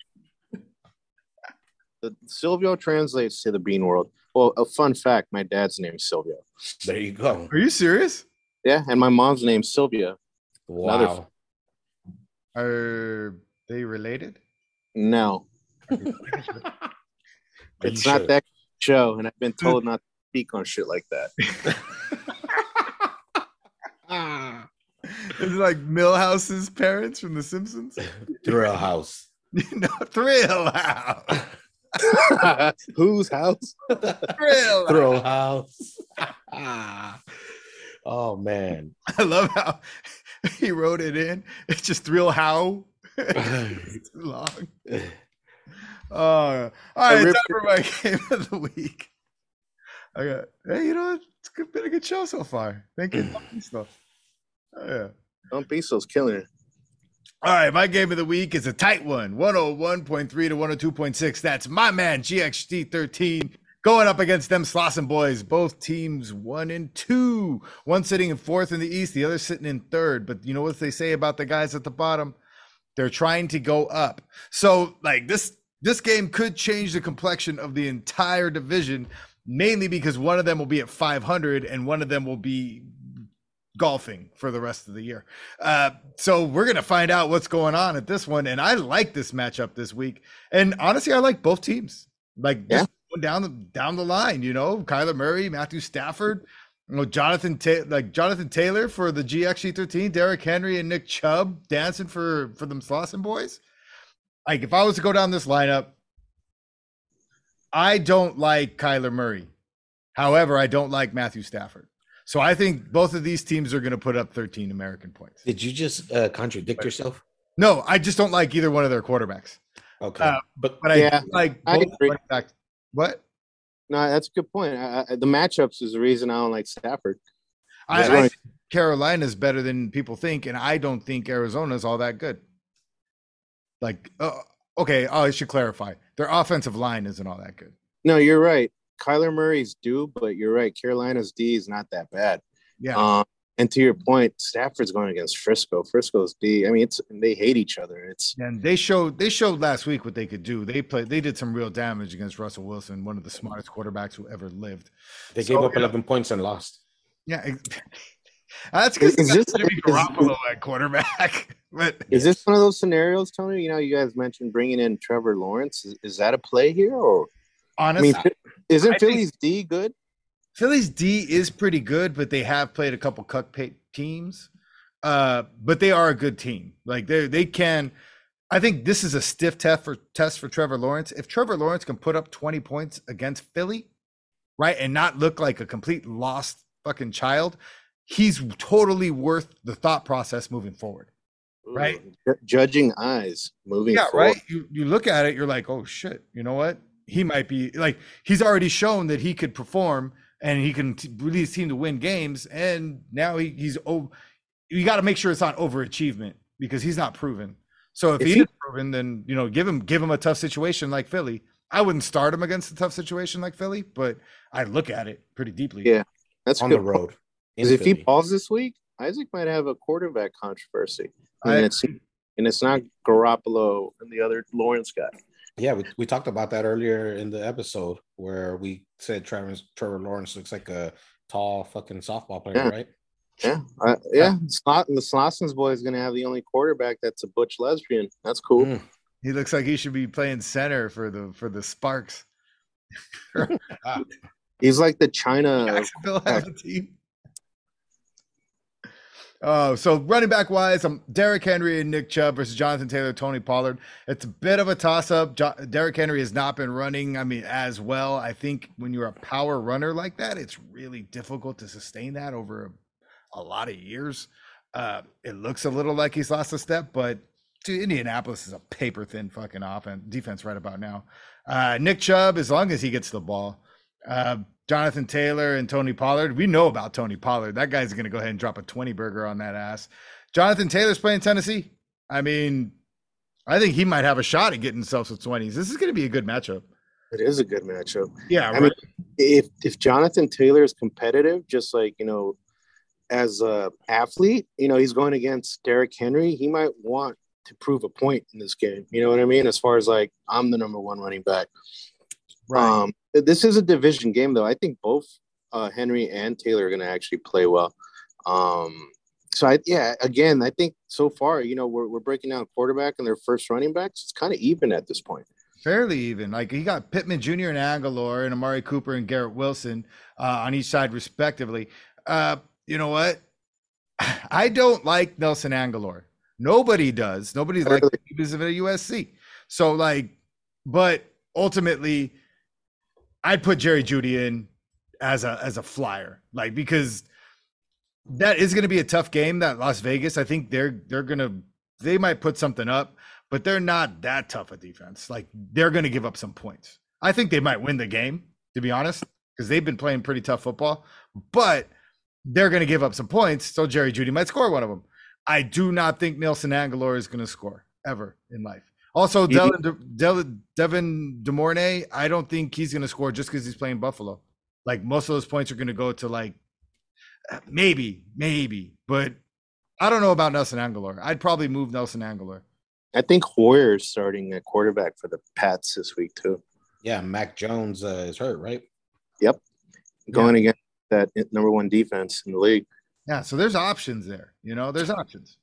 the Silvio translates to the bean world. Well, a fun fact: my dad's name is Silvio. There you go. Are you serious? Yeah, and my mom's name Sylvia. Wow. Are they related? No. it's not that show, and I've been told not to speak on shit like that. it's like Milhouse's parents from The Simpsons. Thrill House. no, Thrill House. Whose house? Thrill, Thrill House. oh man, I love how he wrote it in. It's just Thrill How. it's too long. Uh, all right, time for my game of the week. I got, hey, you know, it's been a good show so far. Thank you, stuff. Oh, yeah. Don Pisto's killing it. All right, my game of the week is a tight one 101.3 to 102.6. That's my man, GXT13, going up against them Slauson boys. Both teams one and two. One sitting in fourth in the East, the other sitting in third. But you know what they say about the guys at the bottom? They're trying to go up. So, like, this this game could change the complexion of the entire division, mainly because one of them will be at 500 and one of them will be golfing for the rest of the year. Uh, so we're gonna find out what's going on at this one, and I like this matchup this week. And honestly, I like both teams. Like yeah. down the down the line, you know, Kyler Murray, Matthew Stafford, you know, Jonathan Ta- like Jonathan Taylor for the GXG13, Derrick Henry and Nick Chubb dancing for for them Slauson boys like if I was to go down this lineup, I don't like Kyler Murray. However, I don't like Matthew Stafford. So I think both of these teams are going to put up 13 American points. Did you just uh, contradict yourself? No, I just don't like either one of their quarterbacks. Okay, Uh, but But I Yeah, do like I both agree. running. What? No, that's a good point. I, I, the matchups is the reason I don't like Stafford. I, That's I think Carolina's better than people think, and I don't think Arizona's all that good. Like, uh, okay, oh, I should clarify. Their offensive line isn't all that good. No, you're right. Kyler Murray's due, but you're right. Carolina's D is not that bad. Yeah. Um, and to your point, Stafford's going against Frisco. Frisco's D. I mean, it's they hate each other. It's And they showed they showed last week what they could do. They played they did some real damage against Russell Wilson, one of the smartest quarterbacks who ever lived. they So, gave up yeah. 11 points and lost. Yeah, ex- that's because Is this- going to be Garoppolo at quarterback. But is this one of those scenarios, Tony? You know, you guys mentioned bringing in Trevor Lawrence. Is, is that a play here, or I honestly, mean, isn't I think- Philly's D good? Philly's D is pretty good, but they have played a couple cuck teams. Uh, but they are a good team. Like they they can. I think this is a stiff test for test for Trevor Lawrence. If Trevor Lawrence can put up twenty points against Philly, right, and not look like a complete lost fucking child, he's totally worth the thought process moving forward. Right. Ju- Judging eyes moving. Yeah, forward. right. You you look at it, you're like, oh shit. You know what? He might be like he's already shown that he could perform and he can t- lead his team to win games. And now he, he's oh, you got to make sure it's not overachievement because he's not proven. So if, If he, he- is proven, then you know give him give him a tough situation like Philly. I wouldn't start him against a tough situation like Philly, but I look at it pretty deeply. Yeah. That's on good. the road. In Because if he Philly. balls this week, Isaac might have a quarterback controversy. I And it's and it's not Garoppolo and the other Lawrence guy. Yeah, we, we talked about that earlier in the episode where we said Trevor Trevor Lawrence looks like a tall fucking softball player, Yeah. right? Yeah, uh, yeah. Slot, the Slauson's boy is going to have the only quarterback that's a butch lesbian. That's cool. Mm. he looks like he should be playing center for the for the Sparks. He's like the China. Jacksonville have a team. Oh, so running back wise, I'm Derrick Henry and Nick Chubb versus Jonathan Taylor, Tony Pollard. It's a bit of a toss up. Jo- Derrick Henry has not been running, I mean, as well. I think when you're a power runner like that, it's really difficult to sustain that over a, a lot of years. Uh, it looks a little like he's lost a step, but dude, Indianapolis is a paper thin fucking offense defense right about now. Uh, Nick Chubb, as long as he gets the ball. Uh, Jonathan Taylor and Tony Pollard. We know about Tony Pollard. That guy's going to go ahead and drop a 20 burger on that ass. Jonathan Taylor's playing Tennessee. I mean, I think he might have a shot at getting himself some 20s. This is going to be a good matchup. It is a good matchup. Yeah, I right. mean, if if Jonathan Taylor is competitive, just like you know, as a athlete, you know, he's going against Derrick Henry. He might want to prove a point in this game. You know what I mean? As far as like, I'm the number one running back. right. Um, this is a division game, though. I think both uh, Henry and Taylor are going to actually play well. Um, so, I, yeah, again, I think so far, you know, we're, we're breaking down quarterback and their first running backs. It's kind of even at this point. fairly even. Like he got Pittman Jr. and Agholor and Amari Cooper and Garrett Wilson uh, on each side, respectively. Uh, you know what? I don't like Nelson Agholor. Nobody does. Nobody's like Really? he was at USC. So like, but ultimately, I'd put Jerry Jeudy in as a as a flyer, like because that is going to be a tough game. That Las Vegas, I think they're they're gonna they might put something up, but they're not that tough a defense. Like they're going to give up some points. I think they might win the game, to be honest, because they've been playing pretty tough football. But they're going to give up some points, so Jerry Jeudy might score one of them. I do not think Nelson Agholor is going to score ever in life. Also, You- Devin, De, Del- Devin Duvernay, I don't think he's going to score just because he's playing Buffalo. Like most of those points are going to go to like maybe, maybe, but I don't know about Nelson Agholor. I'd probably move Nelson Agholor. I think Hoyer's starting at quarterback for the Pats this week, too. Yeah, Mac Jones uh, is hurt, right? Yep, going against that number one defense in the league. Yeah, so there's options there. You know, there's options.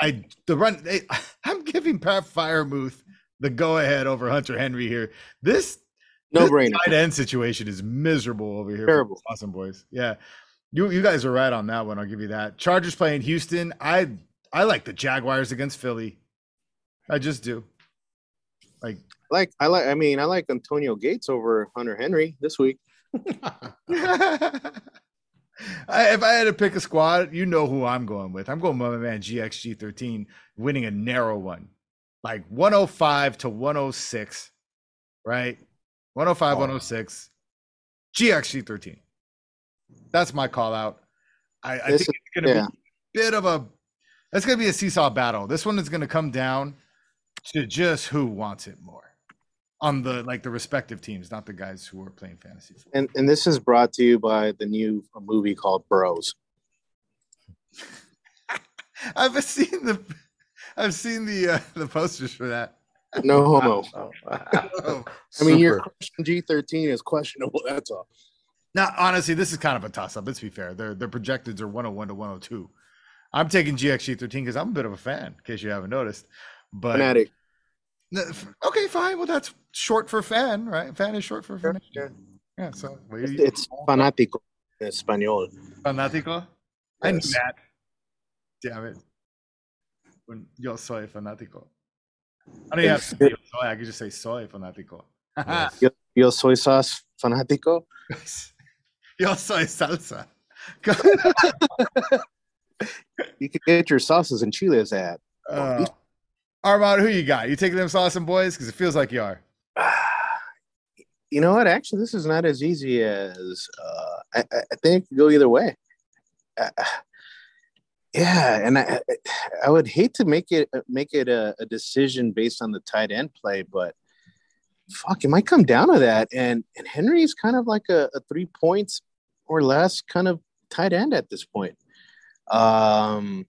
I the run. They, I'm giving Pat Freiermuth the go ahead over Hunter Henry here. This No this brainer. tight end situation is miserable over here. Terrible. Awesome boys. Yeah, you you guys are right on that one. I'll give you that. Chargers playing Houston. I I like the Jaguars against Philly. I just do. Like, Like I like. I mean, I like Antonio Gates over Hunter Henry this week. I, if I had to pick a squad, you know who I'm going with. I'm going with my man GXG13 winning a narrow one, like 105 to 106, right? 105, Oh. 106, GXG13. That's my call out. I, I think it's going to yeah. be a bit of a, that's going to be a seesaw battle. This one is going to come down to just who wants it more on the like the respective teams, not the guys who are playing fantasy. football. And and this is brought to you by the new movie called Bros. I've seen the, I've seen the uh, the posters for that. No homo. Oh, I mean, your question G thirteen is questionable. That's all. Now, honestly, this is kind of a toss up. Let's be fair. Their their projecteds are 101 to 102. I'm taking GXG 13 because I'm a bit of a fan, in case you haven't noticed. But Fanatic. N- f- okay, fine. Well, that's short for fan, right? Fan is short for fan. Yeah. Yeah. So well, It's, you- it's fanático in español. fanático. I knew Yes. that. Damn it. When yo soy fanático. I don't even have to say yo soy. I could just say soy fanático. Yes. Yo, yo soy sas fanático. yo soy salsa. You can get your sauces and chiles at. Uh, Armand, who you got? You taking them and boys? Because it feels like you are. You know what? Actually, this is not as easy as uh, I, I think it could go either way. Uh, yeah, and I I- would hate to make it make it a, a decision based on the tight end play, but fuck, it might come down to that. And and Henry's kind of like a, a three points or less kind of tight end at this point. Um,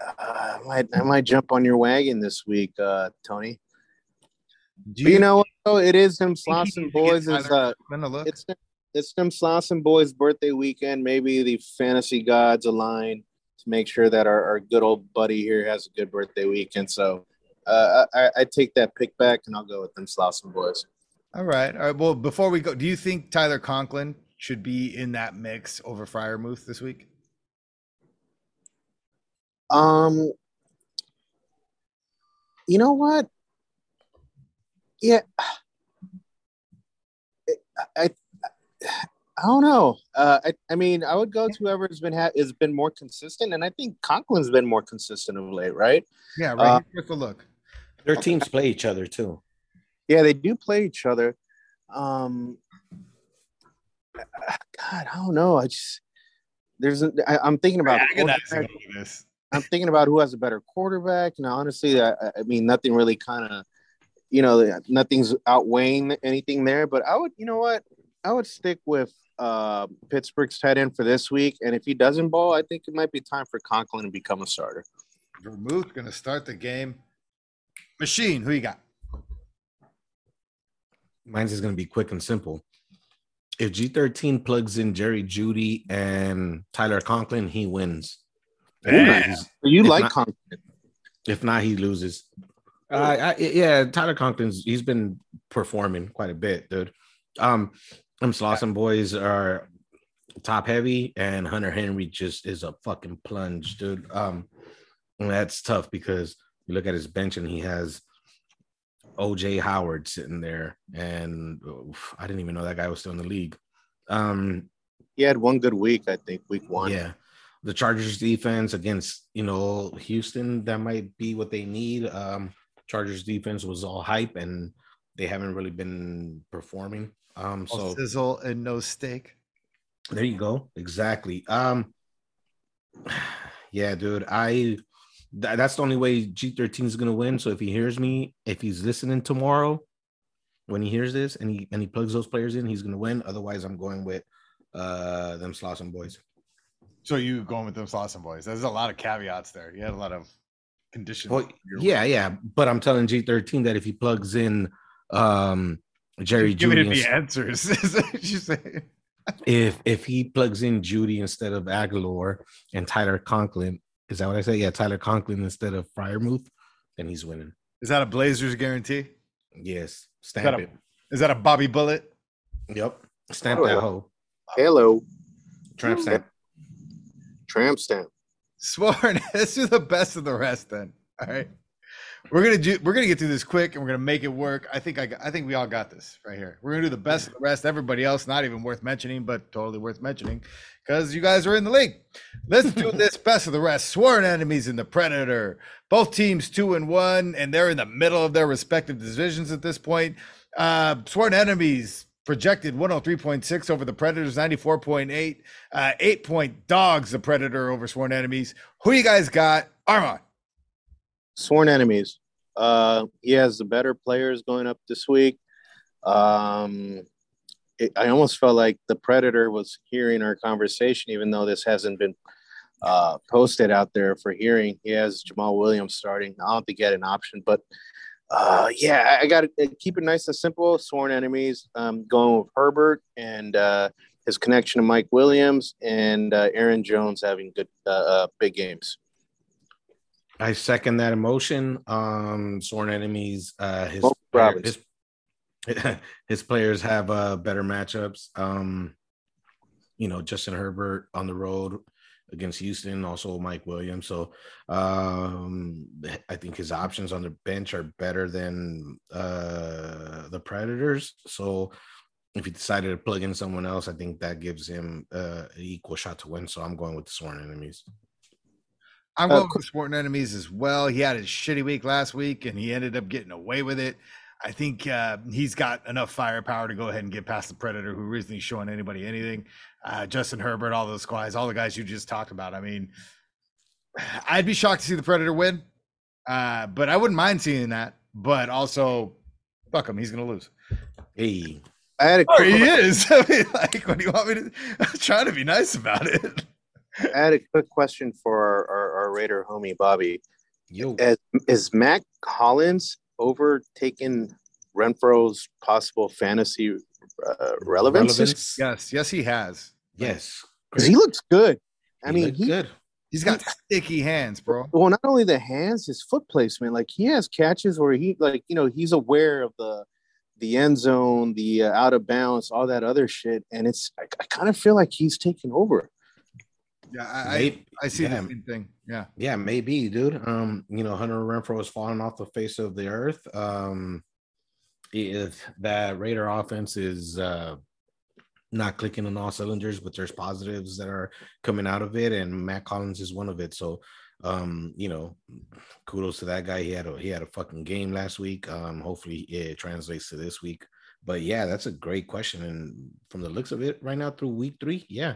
uh, I might I might jump on your wagon this week, uh, Tony. Do But you know what? though? It is them you Slauson boys. Is uh, Conklin a look? it's it's them Slauson boys' birthday weekend. Maybe the fantasy gods align to make sure that our, our good old buddy here has a good birthday weekend. So uh, I, I take that pick back and I'll go with them Slauson boys. All right. All right. Well, before we go, do you think Tyler Conklin should be in that mix over Freiermuth this week? Um, you know what? Yeah, I, I, I don't know. Uh, I, I mean, I would go to whoever's been ha- has been more consistent, and I think Conklin's been more consistent of late, right? Yeah, right. Uh, Here's the look. Their teams play each other too. Yeah, they do play each other. Um, God, I don't know. I just there's I, am thinking about Agonizing quarterback. Over this. I'm thinking about who has a better quarterback. And honestly, I, I mean, nothing really kind of, you know, nothing's outweighing anything there. But I would, you know what, I would stick with uh, Pittsburgh's tight end for this week. And if he doesn't ball, I think it might be time for Conklin to become a starter. Vermouth going to start the game. Machine, who you got? Mine's is going to be quick and simple. If G13 plugs in Jerry Jeudy and Tyler Conklin, he wins. If Damn. You If like not- Conklin? if not, he loses. Uh, I, yeah, Tyler Conklin's he's been performing quite a bit, dude. Um, them Slauson boys are top heavy, and Hunter Henry just is a fucking plunge, dude. Um, and that's tough because you look at his bench and he has OJ Howard sitting there, and oof, I didn't even know that guy was still in the league. Um, He had one good week, I think, week one. yeah. The Chargers defense against, you know, Houston, that might be what they need. Um, Chargers defense was all hype and they haven't really been performing. Um, All so sizzle and no steak. there you go. Exactly. Um, yeah, dude. I th- that's the only way G13 is gonna win. So if he hears me, if he's listening tomorrow, when he hears this and he and he plugs those players in, he's gonna win. Otherwise, I'm going with uh them Slauson boys. So you going with them Slauson boys? There's a lot of caveats there. You had a lot of conditions. Well, You're- yeah, yeah, but I'm telling G13 that if he plugs in um Jerry Give Jeudy, it the answers. is what you saying? if if he plugs in Jeudy instead of Agholor and Tyler Conklin, is that what I say? Yeah, Tyler Conklin instead of Freiermuth, then he's winning. Is that a Blazers guarantee? Yes, Is stamp that a, it. is that a Bobby Bullet? Yep, stamp that Oh. hoe. Hello, Tramp stamp. Tramp stamp. Sworn. Let's do the best of the rest then. All right. we're gonna do. We're gonna get through this quick, and we're gonna make it work. I think I. got- I think we all got this right here. We're gonna do the best of the rest. Everybody else, not even worth mentioning, but totally worth mentioning, because you guys are in the league. Let's do this best of the rest. Sworn enemies in the Predator. Both teams two and one, and they're in the middle of their respective divisions at this point. Uh, sworn enemies projected 103.6 over the Predators, 94.8. Uh, eight point dogs, the Predator over sworn enemies. Who you guys got? Armand. Sworn enemies. Uh, he has the better players going up this week. Um, it, I almost felt like the Predator was hearing our conversation, even though this hasn't been uh, posted out there for hearing. He has Jamaal Williams starting. I don't think he had an option, but uh, yeah, I got to keep it nice and simple. Sworn enemies. Um, going with Herbert and uh, his connection to Mike Williams and uh, Aaron Jones having good uh, uh, big games. I second that emotion. Um, sworn enemies. Uh, his Robbins. his, his players have uh better matchups. Um, you know, Justin Herbert on the road against Houston, also Mike Williams. So um I think his options on the bench are better than uh the Predators. So if he decided to plug in someone else, I think that gives him uh, an equal shot to win. So I'm going with the sworn enemies. I'm Uh, going with Sworn Enemies as well. He had a shitty week last week, and he ended up getting away with it. I think uh, he's got enough firepower to go ahead and get past the Predator, who isn't showing anybody anything. Uh, Justin Herbert, all those guys, all the guys you just talked about. I mean, I'd be shocked to see the Predator win, uh, but I wouldn't mind seeing that. But also, fuck him, he's gonna lose. Hey, I had a Oh, quick, he is. I mean, like, what do you want me to? I'm trying to be nice about it. I had a quick question for our, our, our Raider homie Bobby. yo, Is, is Mack Hollins overtaken Renfrow's possible fantasy uh, relevance? relevance? Yes, yes, he has. Yes. Because he looks good. I He mean, he, good. He's got sticky hands, bro. well, not only the hands, his foot placement. Like he has catches where he, like you know, he's aware of the the end zone, the uh, out of bounds, all that other shit, and it's. I, I kind of feel like he's taking over. Yeah, I, I, Maybe- I see yeah. the same thing. Yeah. Yeah, maybe, dude. Um, you know, Hunter Renfrow has falling off the face of the earth. Um, if that Raider offense is uh not clicking on all cylinders, but there's positives that are coming out of it, and Mack Hollins is one of it. So, um, you know, kudos to that guy. He had a he had a fucking game last week. Um, hopefully it translates to this week. But yeah, that's a great question. And from the looks of it, right now through week three, yeah,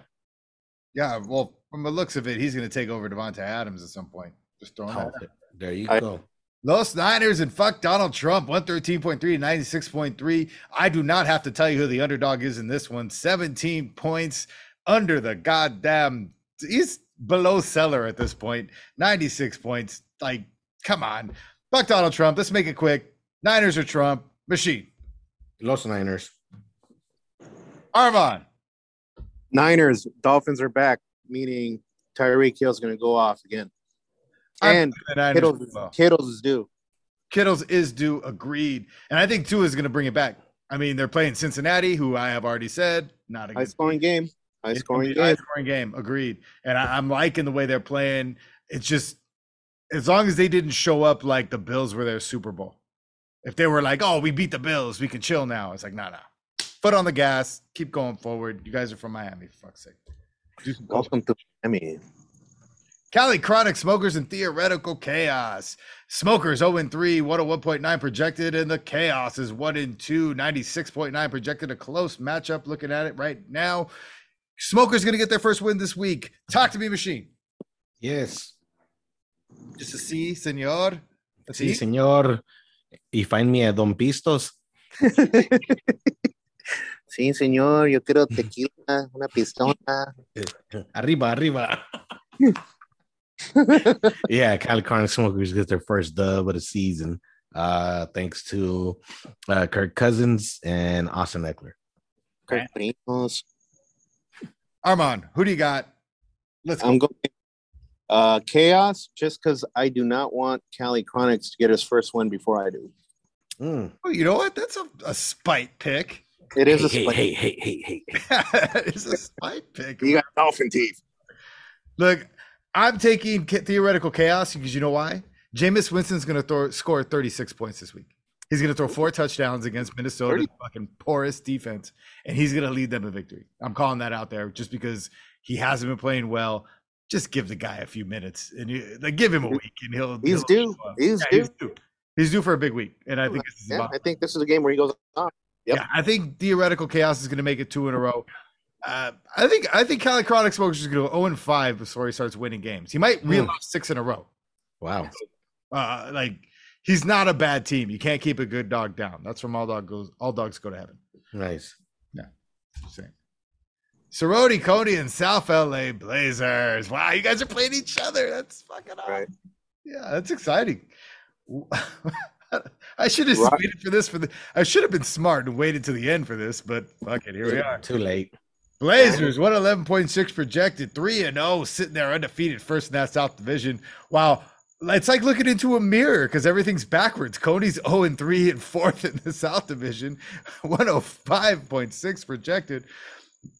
Yeah. Well, from the looks of it, he's going to take over Davante Adams at some point. Just throwing that. Oh, out. there you I- go. Los Niners and fuck Donald Trump, 113.3 to 96.3. I do not have to tell you who the underdog is in this one. 17 points under the goddamn. He's below Seller at this point. 96 points. Like, come on. Fuck Donald Trump. Let's make it quick. Niners or Trump. Machine. Los Niners. Armand. Niners, Dolphins are back, meaning Tyreek Hill's going to go off again, I'm and Kittle's, well. Kittle's is due. Kittles is due. Agreed. And I think Tua is going to bring it back. I mean, they're playing Cincinnati, who I have already said not a High good scoring game. High scoring a high scoring game. Agreed. And I, I'm liking the way they're playing. It's just as long as they didn't show up like the Bills were their Super Bowl. If they were like, "Oh, we beat the Bills, we can chill now," it's like, "Nah, nah." Foot on the gas. Keep going forward. You guys are from Miami, for fuck's sake. Do some coaching. Welcome to Miami. Cali Chronic Smokers and Theoretical Chaos. Smokers 0 and 3, 101.9 projected, and the Chaos is 1 and 2, 96.9 projected. A close matchup looking at it right now. Smokers going to get their first win this week. Talk to me, machine. Yes. Just a C, senor. A Sí, C? señor. Y find me a Don Pistos. Sí, señor, yo quiero tequila, una pistola. Arriba, arriba. yeah, Cali Chronic Smokers get their first dub of the season. Uh, thanks to uh, Kirk Cousins and Austin Ekeler. Kirk Primos. Armand, who do you got? Let's go. I'm going uh, chaos just because I do not want Cali Chronics to get his first win before I do. Mm. Oh, you know what? That's a, a spite pick. It is a hey, split. hey, hey, hey, hey, hey. it's a spite pick. You got dolphin teeth. Look, I'm taking theoretical chaos because you know why? Jameis Winston's going to throw score 36 points this week. He's going to throw four touchdowns against Minnesota's fucking porous defense, and he's going to lead them to victory. I'm calling that out there just because he hasn't been playing well. Just give the guy a few minutes and you, like give him a week, and he'll. He's he'll due. He's, yeah, due. he's due. He's due for a big week, and I think this is Yeah, I think this is a game where he goes on. Yep. yeah, I think theoretical chaos is going to make it two in a row. Uh, I think I think Cali Chronic Smokers is going to go zero and five before he starts winning games. He might reel Hmm. off six in a row. Wow. Uh, like he's not a bad team. You can't keep a good dog down. That's from all dog goes. All dogs go to heaven. Nice. Yeah. saying. Sorority Cody and South LA Blazers. Wow, you guys are playing each other. That's fucking awesome. Right. Yeah, that's exciting. I should have Right. waited for this for the. I should have been smart and waited to the end for this, but fuck it, here we are. Too late. Blazers, 111.6 projected, 3 and 0, sitting there undefeated first in that South Division. Wow. It's like looking into a mirror because everything's backwards. Coney's 0 and 3 and fourth in the South Division, 105.6 projected.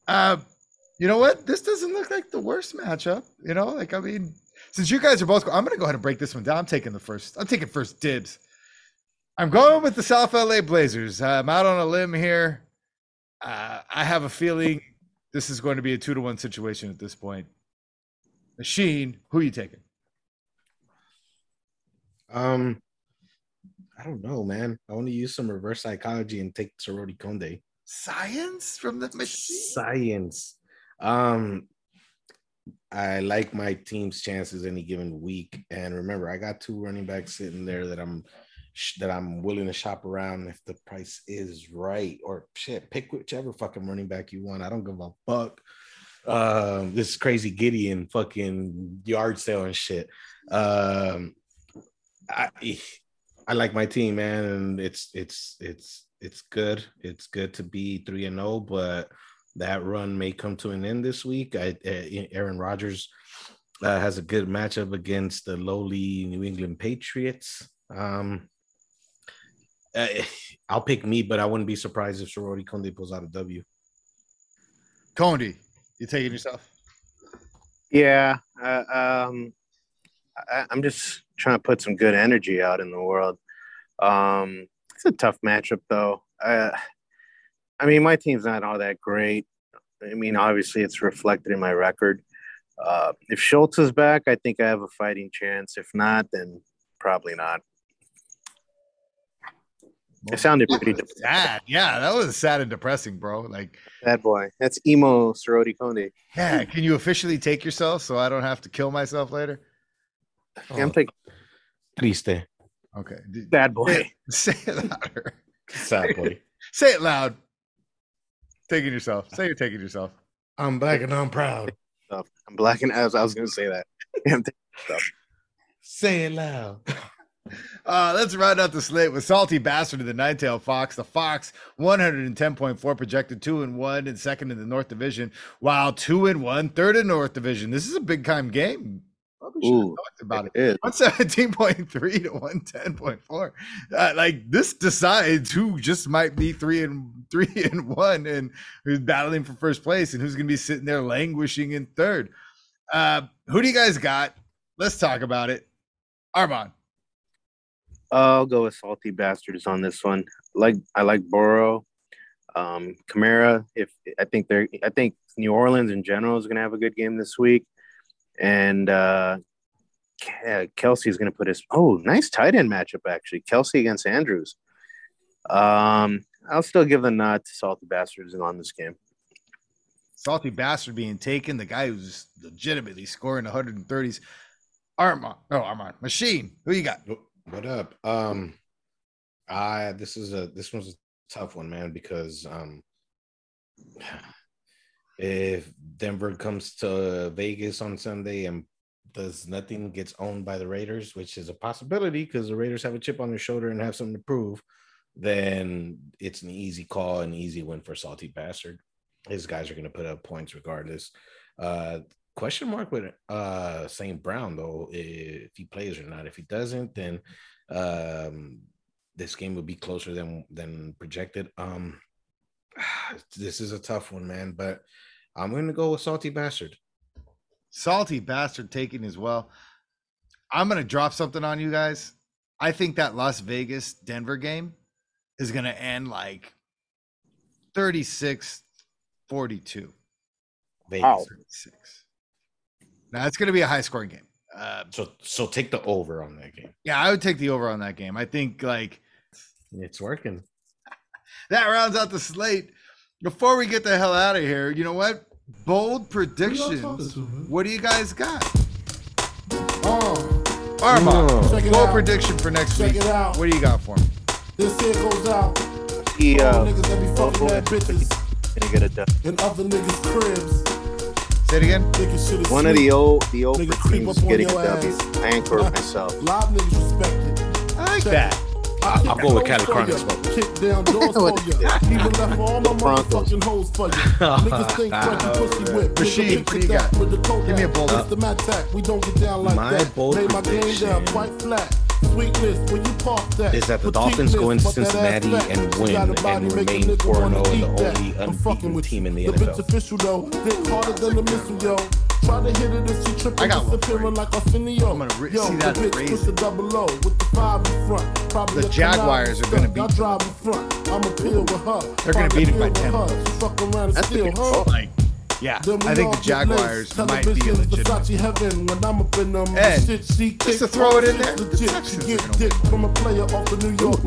Uh, you know what? This doesn't look like the worst matchup. You know, like, I mean, since you guys are both, I'm going to go ahead and break this one down. I'm taking the first, I'm taking first dibs. I'm going with the South LA Blazers. I'm out on a limb here. Uh, I have a feeling this is going to be a two to one situation at this point. Machine, who are you taking? Um, I don't know, man. I want to use some reverse psychology and take Sorority Conde. Science from the machine. Science. Um, I like my team's chances any given week, and remember, I got two running backs sitting there that I'm that I'm willing to shop around if the price is right, or shit, pick whichever fucking running back you want. I don't give a fuck. Um, this crazy Gideon fucking yard sale and shit. Um, I I like my team, man, and it's it's it's it's good. It's good to be three and zero, but that run may come to an end this week. I, uh, Aaron Rodgers uh, has a good matchup against the lowly New England Patriots. Um, uh, I'll pick me, but I wouldn't be surprised if Sorority Conde pulls out a W. Condi, you taking yourself? Yeah, uh, um, I, I'm just trying to put some good energy out in the world. Um, it's a tough matchup, though. Uh, I mean, my team's not all that great. I mean, obviously, it's reflected in my record. Uh, if Schultz is back, I think I have a fighting chance. If not, then probably not. It sounded pretty de- sad. Yeah, that was sad and depressing, bro. Like, bad boy. That's emo Sorority Conde. yeah, can you officially take yourself so I don't have to kill myself later? Yeah, I'm oh. thinking Triste. Okay. Bad boy. Say it louder. Sad boy. Say it loud. Taking yourself. Say you're taking yourself. I'm black and I'm proud. I'm black and I was, I was going to say that. I'm taking Say it loud. Uh, let's round out the slate with Salty Bastard of the Nine-Tailed Fox. The Fox, 110.4 projected, two and one, and second in the North Division, while two and one, third in North Division. This is a big time game. Probably should have Ooh. talked about it. It is. 117.3 to 110.4. Uh, like this decides who just might be three and three and one and who's battling for first place and who's gonna be sitting there languishing in third. Uh, who do you guys got? Let's talk about it. Armand. I'll go with salty bastards on this one. Like I like Burrow, um, Kamara. If I think they're, I think New Orleans in general is going to have a good game this week, and uh, Ke- Kelce's going to put his. Oh, nice tight end matchup actually. Kelce against Andrews. Um, I'll still give the nod to salty bastards on this game. Salty bastard being taken, the guy who's legitimately scoring 130s. Armand. Oh, Armand. Machine. Who you got? What up? Um, I this is a this one's a tough one, man, because um, if Denver comes to Vegas on Sunday and does nothing gets owned by the Raiders, which is a possibility because the Raiders have a chip on their shoulder and have something to prove, then it's an easy call, an easy win for Salty Bastard. His guys are going to put up points regardless. Uh, question mark with uh St. Brown though, if he plays or not. If he doesn't, then um this game would be closer than than projected. Um this is a tough one, man, but I'm gonna go with Salty Bastard. Salty bastard taking as well. I'm gonna drop something on you guys. I think that Las Vegas Denver game is gonna end like 36 42. Vegas. Wow. 36. Now it's gonna be a high scoring game. Uh, So so take the over on that game. yeah, I would take the over on that game. I think like It's working. that rounds out the slate. Before we get the hell out of here, you know what? Bold predictions. talking? What do you guys got? Um, Armand, Check it bold out. prediction for next Check week. it out. What do you got for me? this here goes out. He All uh, niggas that be fucking that bitches gonna get a dub. in other niggas' cribs. Say it again. Thinking shit is One of the old the old Nigga creep teams getting a your W. ass. Anchor myself. Live niggas respect it. I like that. I- kick I'll go with Cali for Chronic ya, Smoke. Kick down doors for ya. Even left all my Broncos. motherfucking hoes for ya. Oh, niggas think Frankie pussy oh, whip. Rashid, Nigga what do you got? with the Kodak. Give me a bold It's the Mac Tac. We don't get down like My that. bold Lay my game down quite flat. Sweetness, when you park that. Is that the Dolphins go into but that ass Cincinnati and win got a body, and remain nigga 4-0 and oh, the only unbeaten team in the The NFL. bitch official though, dick harder than the missile, yo. Try to hit it if she tripping, I got one disappearing like Arsenio. I'm gonna re- yo, see that the bitch push the double O with the five in front. Probably The Jaguars are gonna beat I them. drive front. I'ma peel with her. They're gonna beat him by 10 with her. points. She fuck around and That's steal, pretty huh? Like, yeah, I think the Jaguars might be legit. And just to throw it in there, the Texans are. From a player off the New York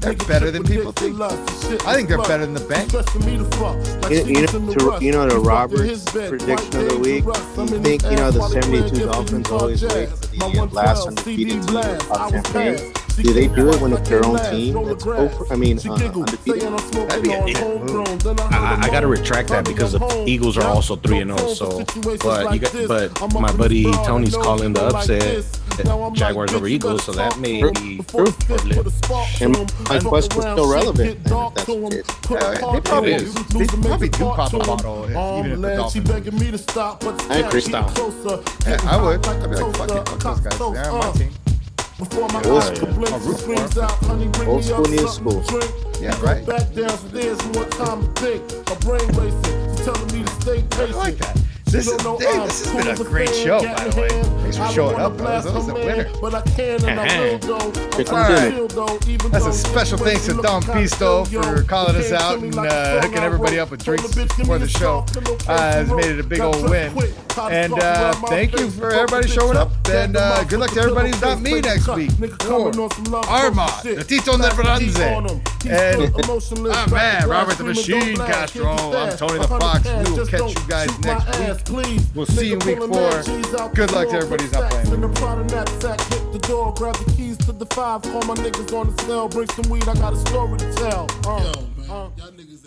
They're better than people think. I think they're better than the bank. You, know, to, you know the Roberts prediction of the week. You think you know the 72 Dolphins always wait for the last undefeated team to top 10 do they do it when it's their own team that's over- I mean, uh, undefeated? I'm That'd be a on dick I I, heard I them got to retract that because the. Eagles are also three and zero. So, but you got, but my buddy Tony's calling the upset this. that Now I'm Jaguars over Eagles, so that may to 'em be before the fifth flip. put a spark to And 'em. my Fuck quest was still relevant get then, if that's to 'em. the case. Put a they probably to 'em. is. They probably do pop a to 'em. bottle if- even if the length, She Dolphins begging me to stop, I agree, get stop. Yeah, I would. hot I'd be like, fuck toaster. it, fuck those guys. Toast, They're on my uh. team. Before my Old eyes school. blink, she screams out, honey, bring Old me up new something school. to drink. Yeah, right. back downstairs, more time to think. My brain racing, she's telling me to stay patient. I like that. This is, hey, this has been a great show, by the way. Thanks for showing up. That was a winner. But I can and I will though. I'm Chicken trying to dinner. chill, though, That's a special thanks to Don Pisto for calling us out and uh, hooking everybody up with drinks the bitch, give before the show. Uh, has made it a big old win. And uh, thank you for everybody showing up. And uh, good luck to everybody who's not me next week. Nigga coming For on some Armand, the Tito Back the Neferanze. heat on 'em. He's And- emotionless, Ah, man, Robert the Machine Castro. I'm. Tony the Fox. We will catch you guys next week. Ass, please. We'll see you in week four. mad G's out Good luck to door, everybody who's not playing. in the Prada knapsack, hit the door, grab the keys to the five, call my niggas on the cell, bring some weed, I got a story to tell. Uh, Yo, man, uh. y'all niggas ain't gonna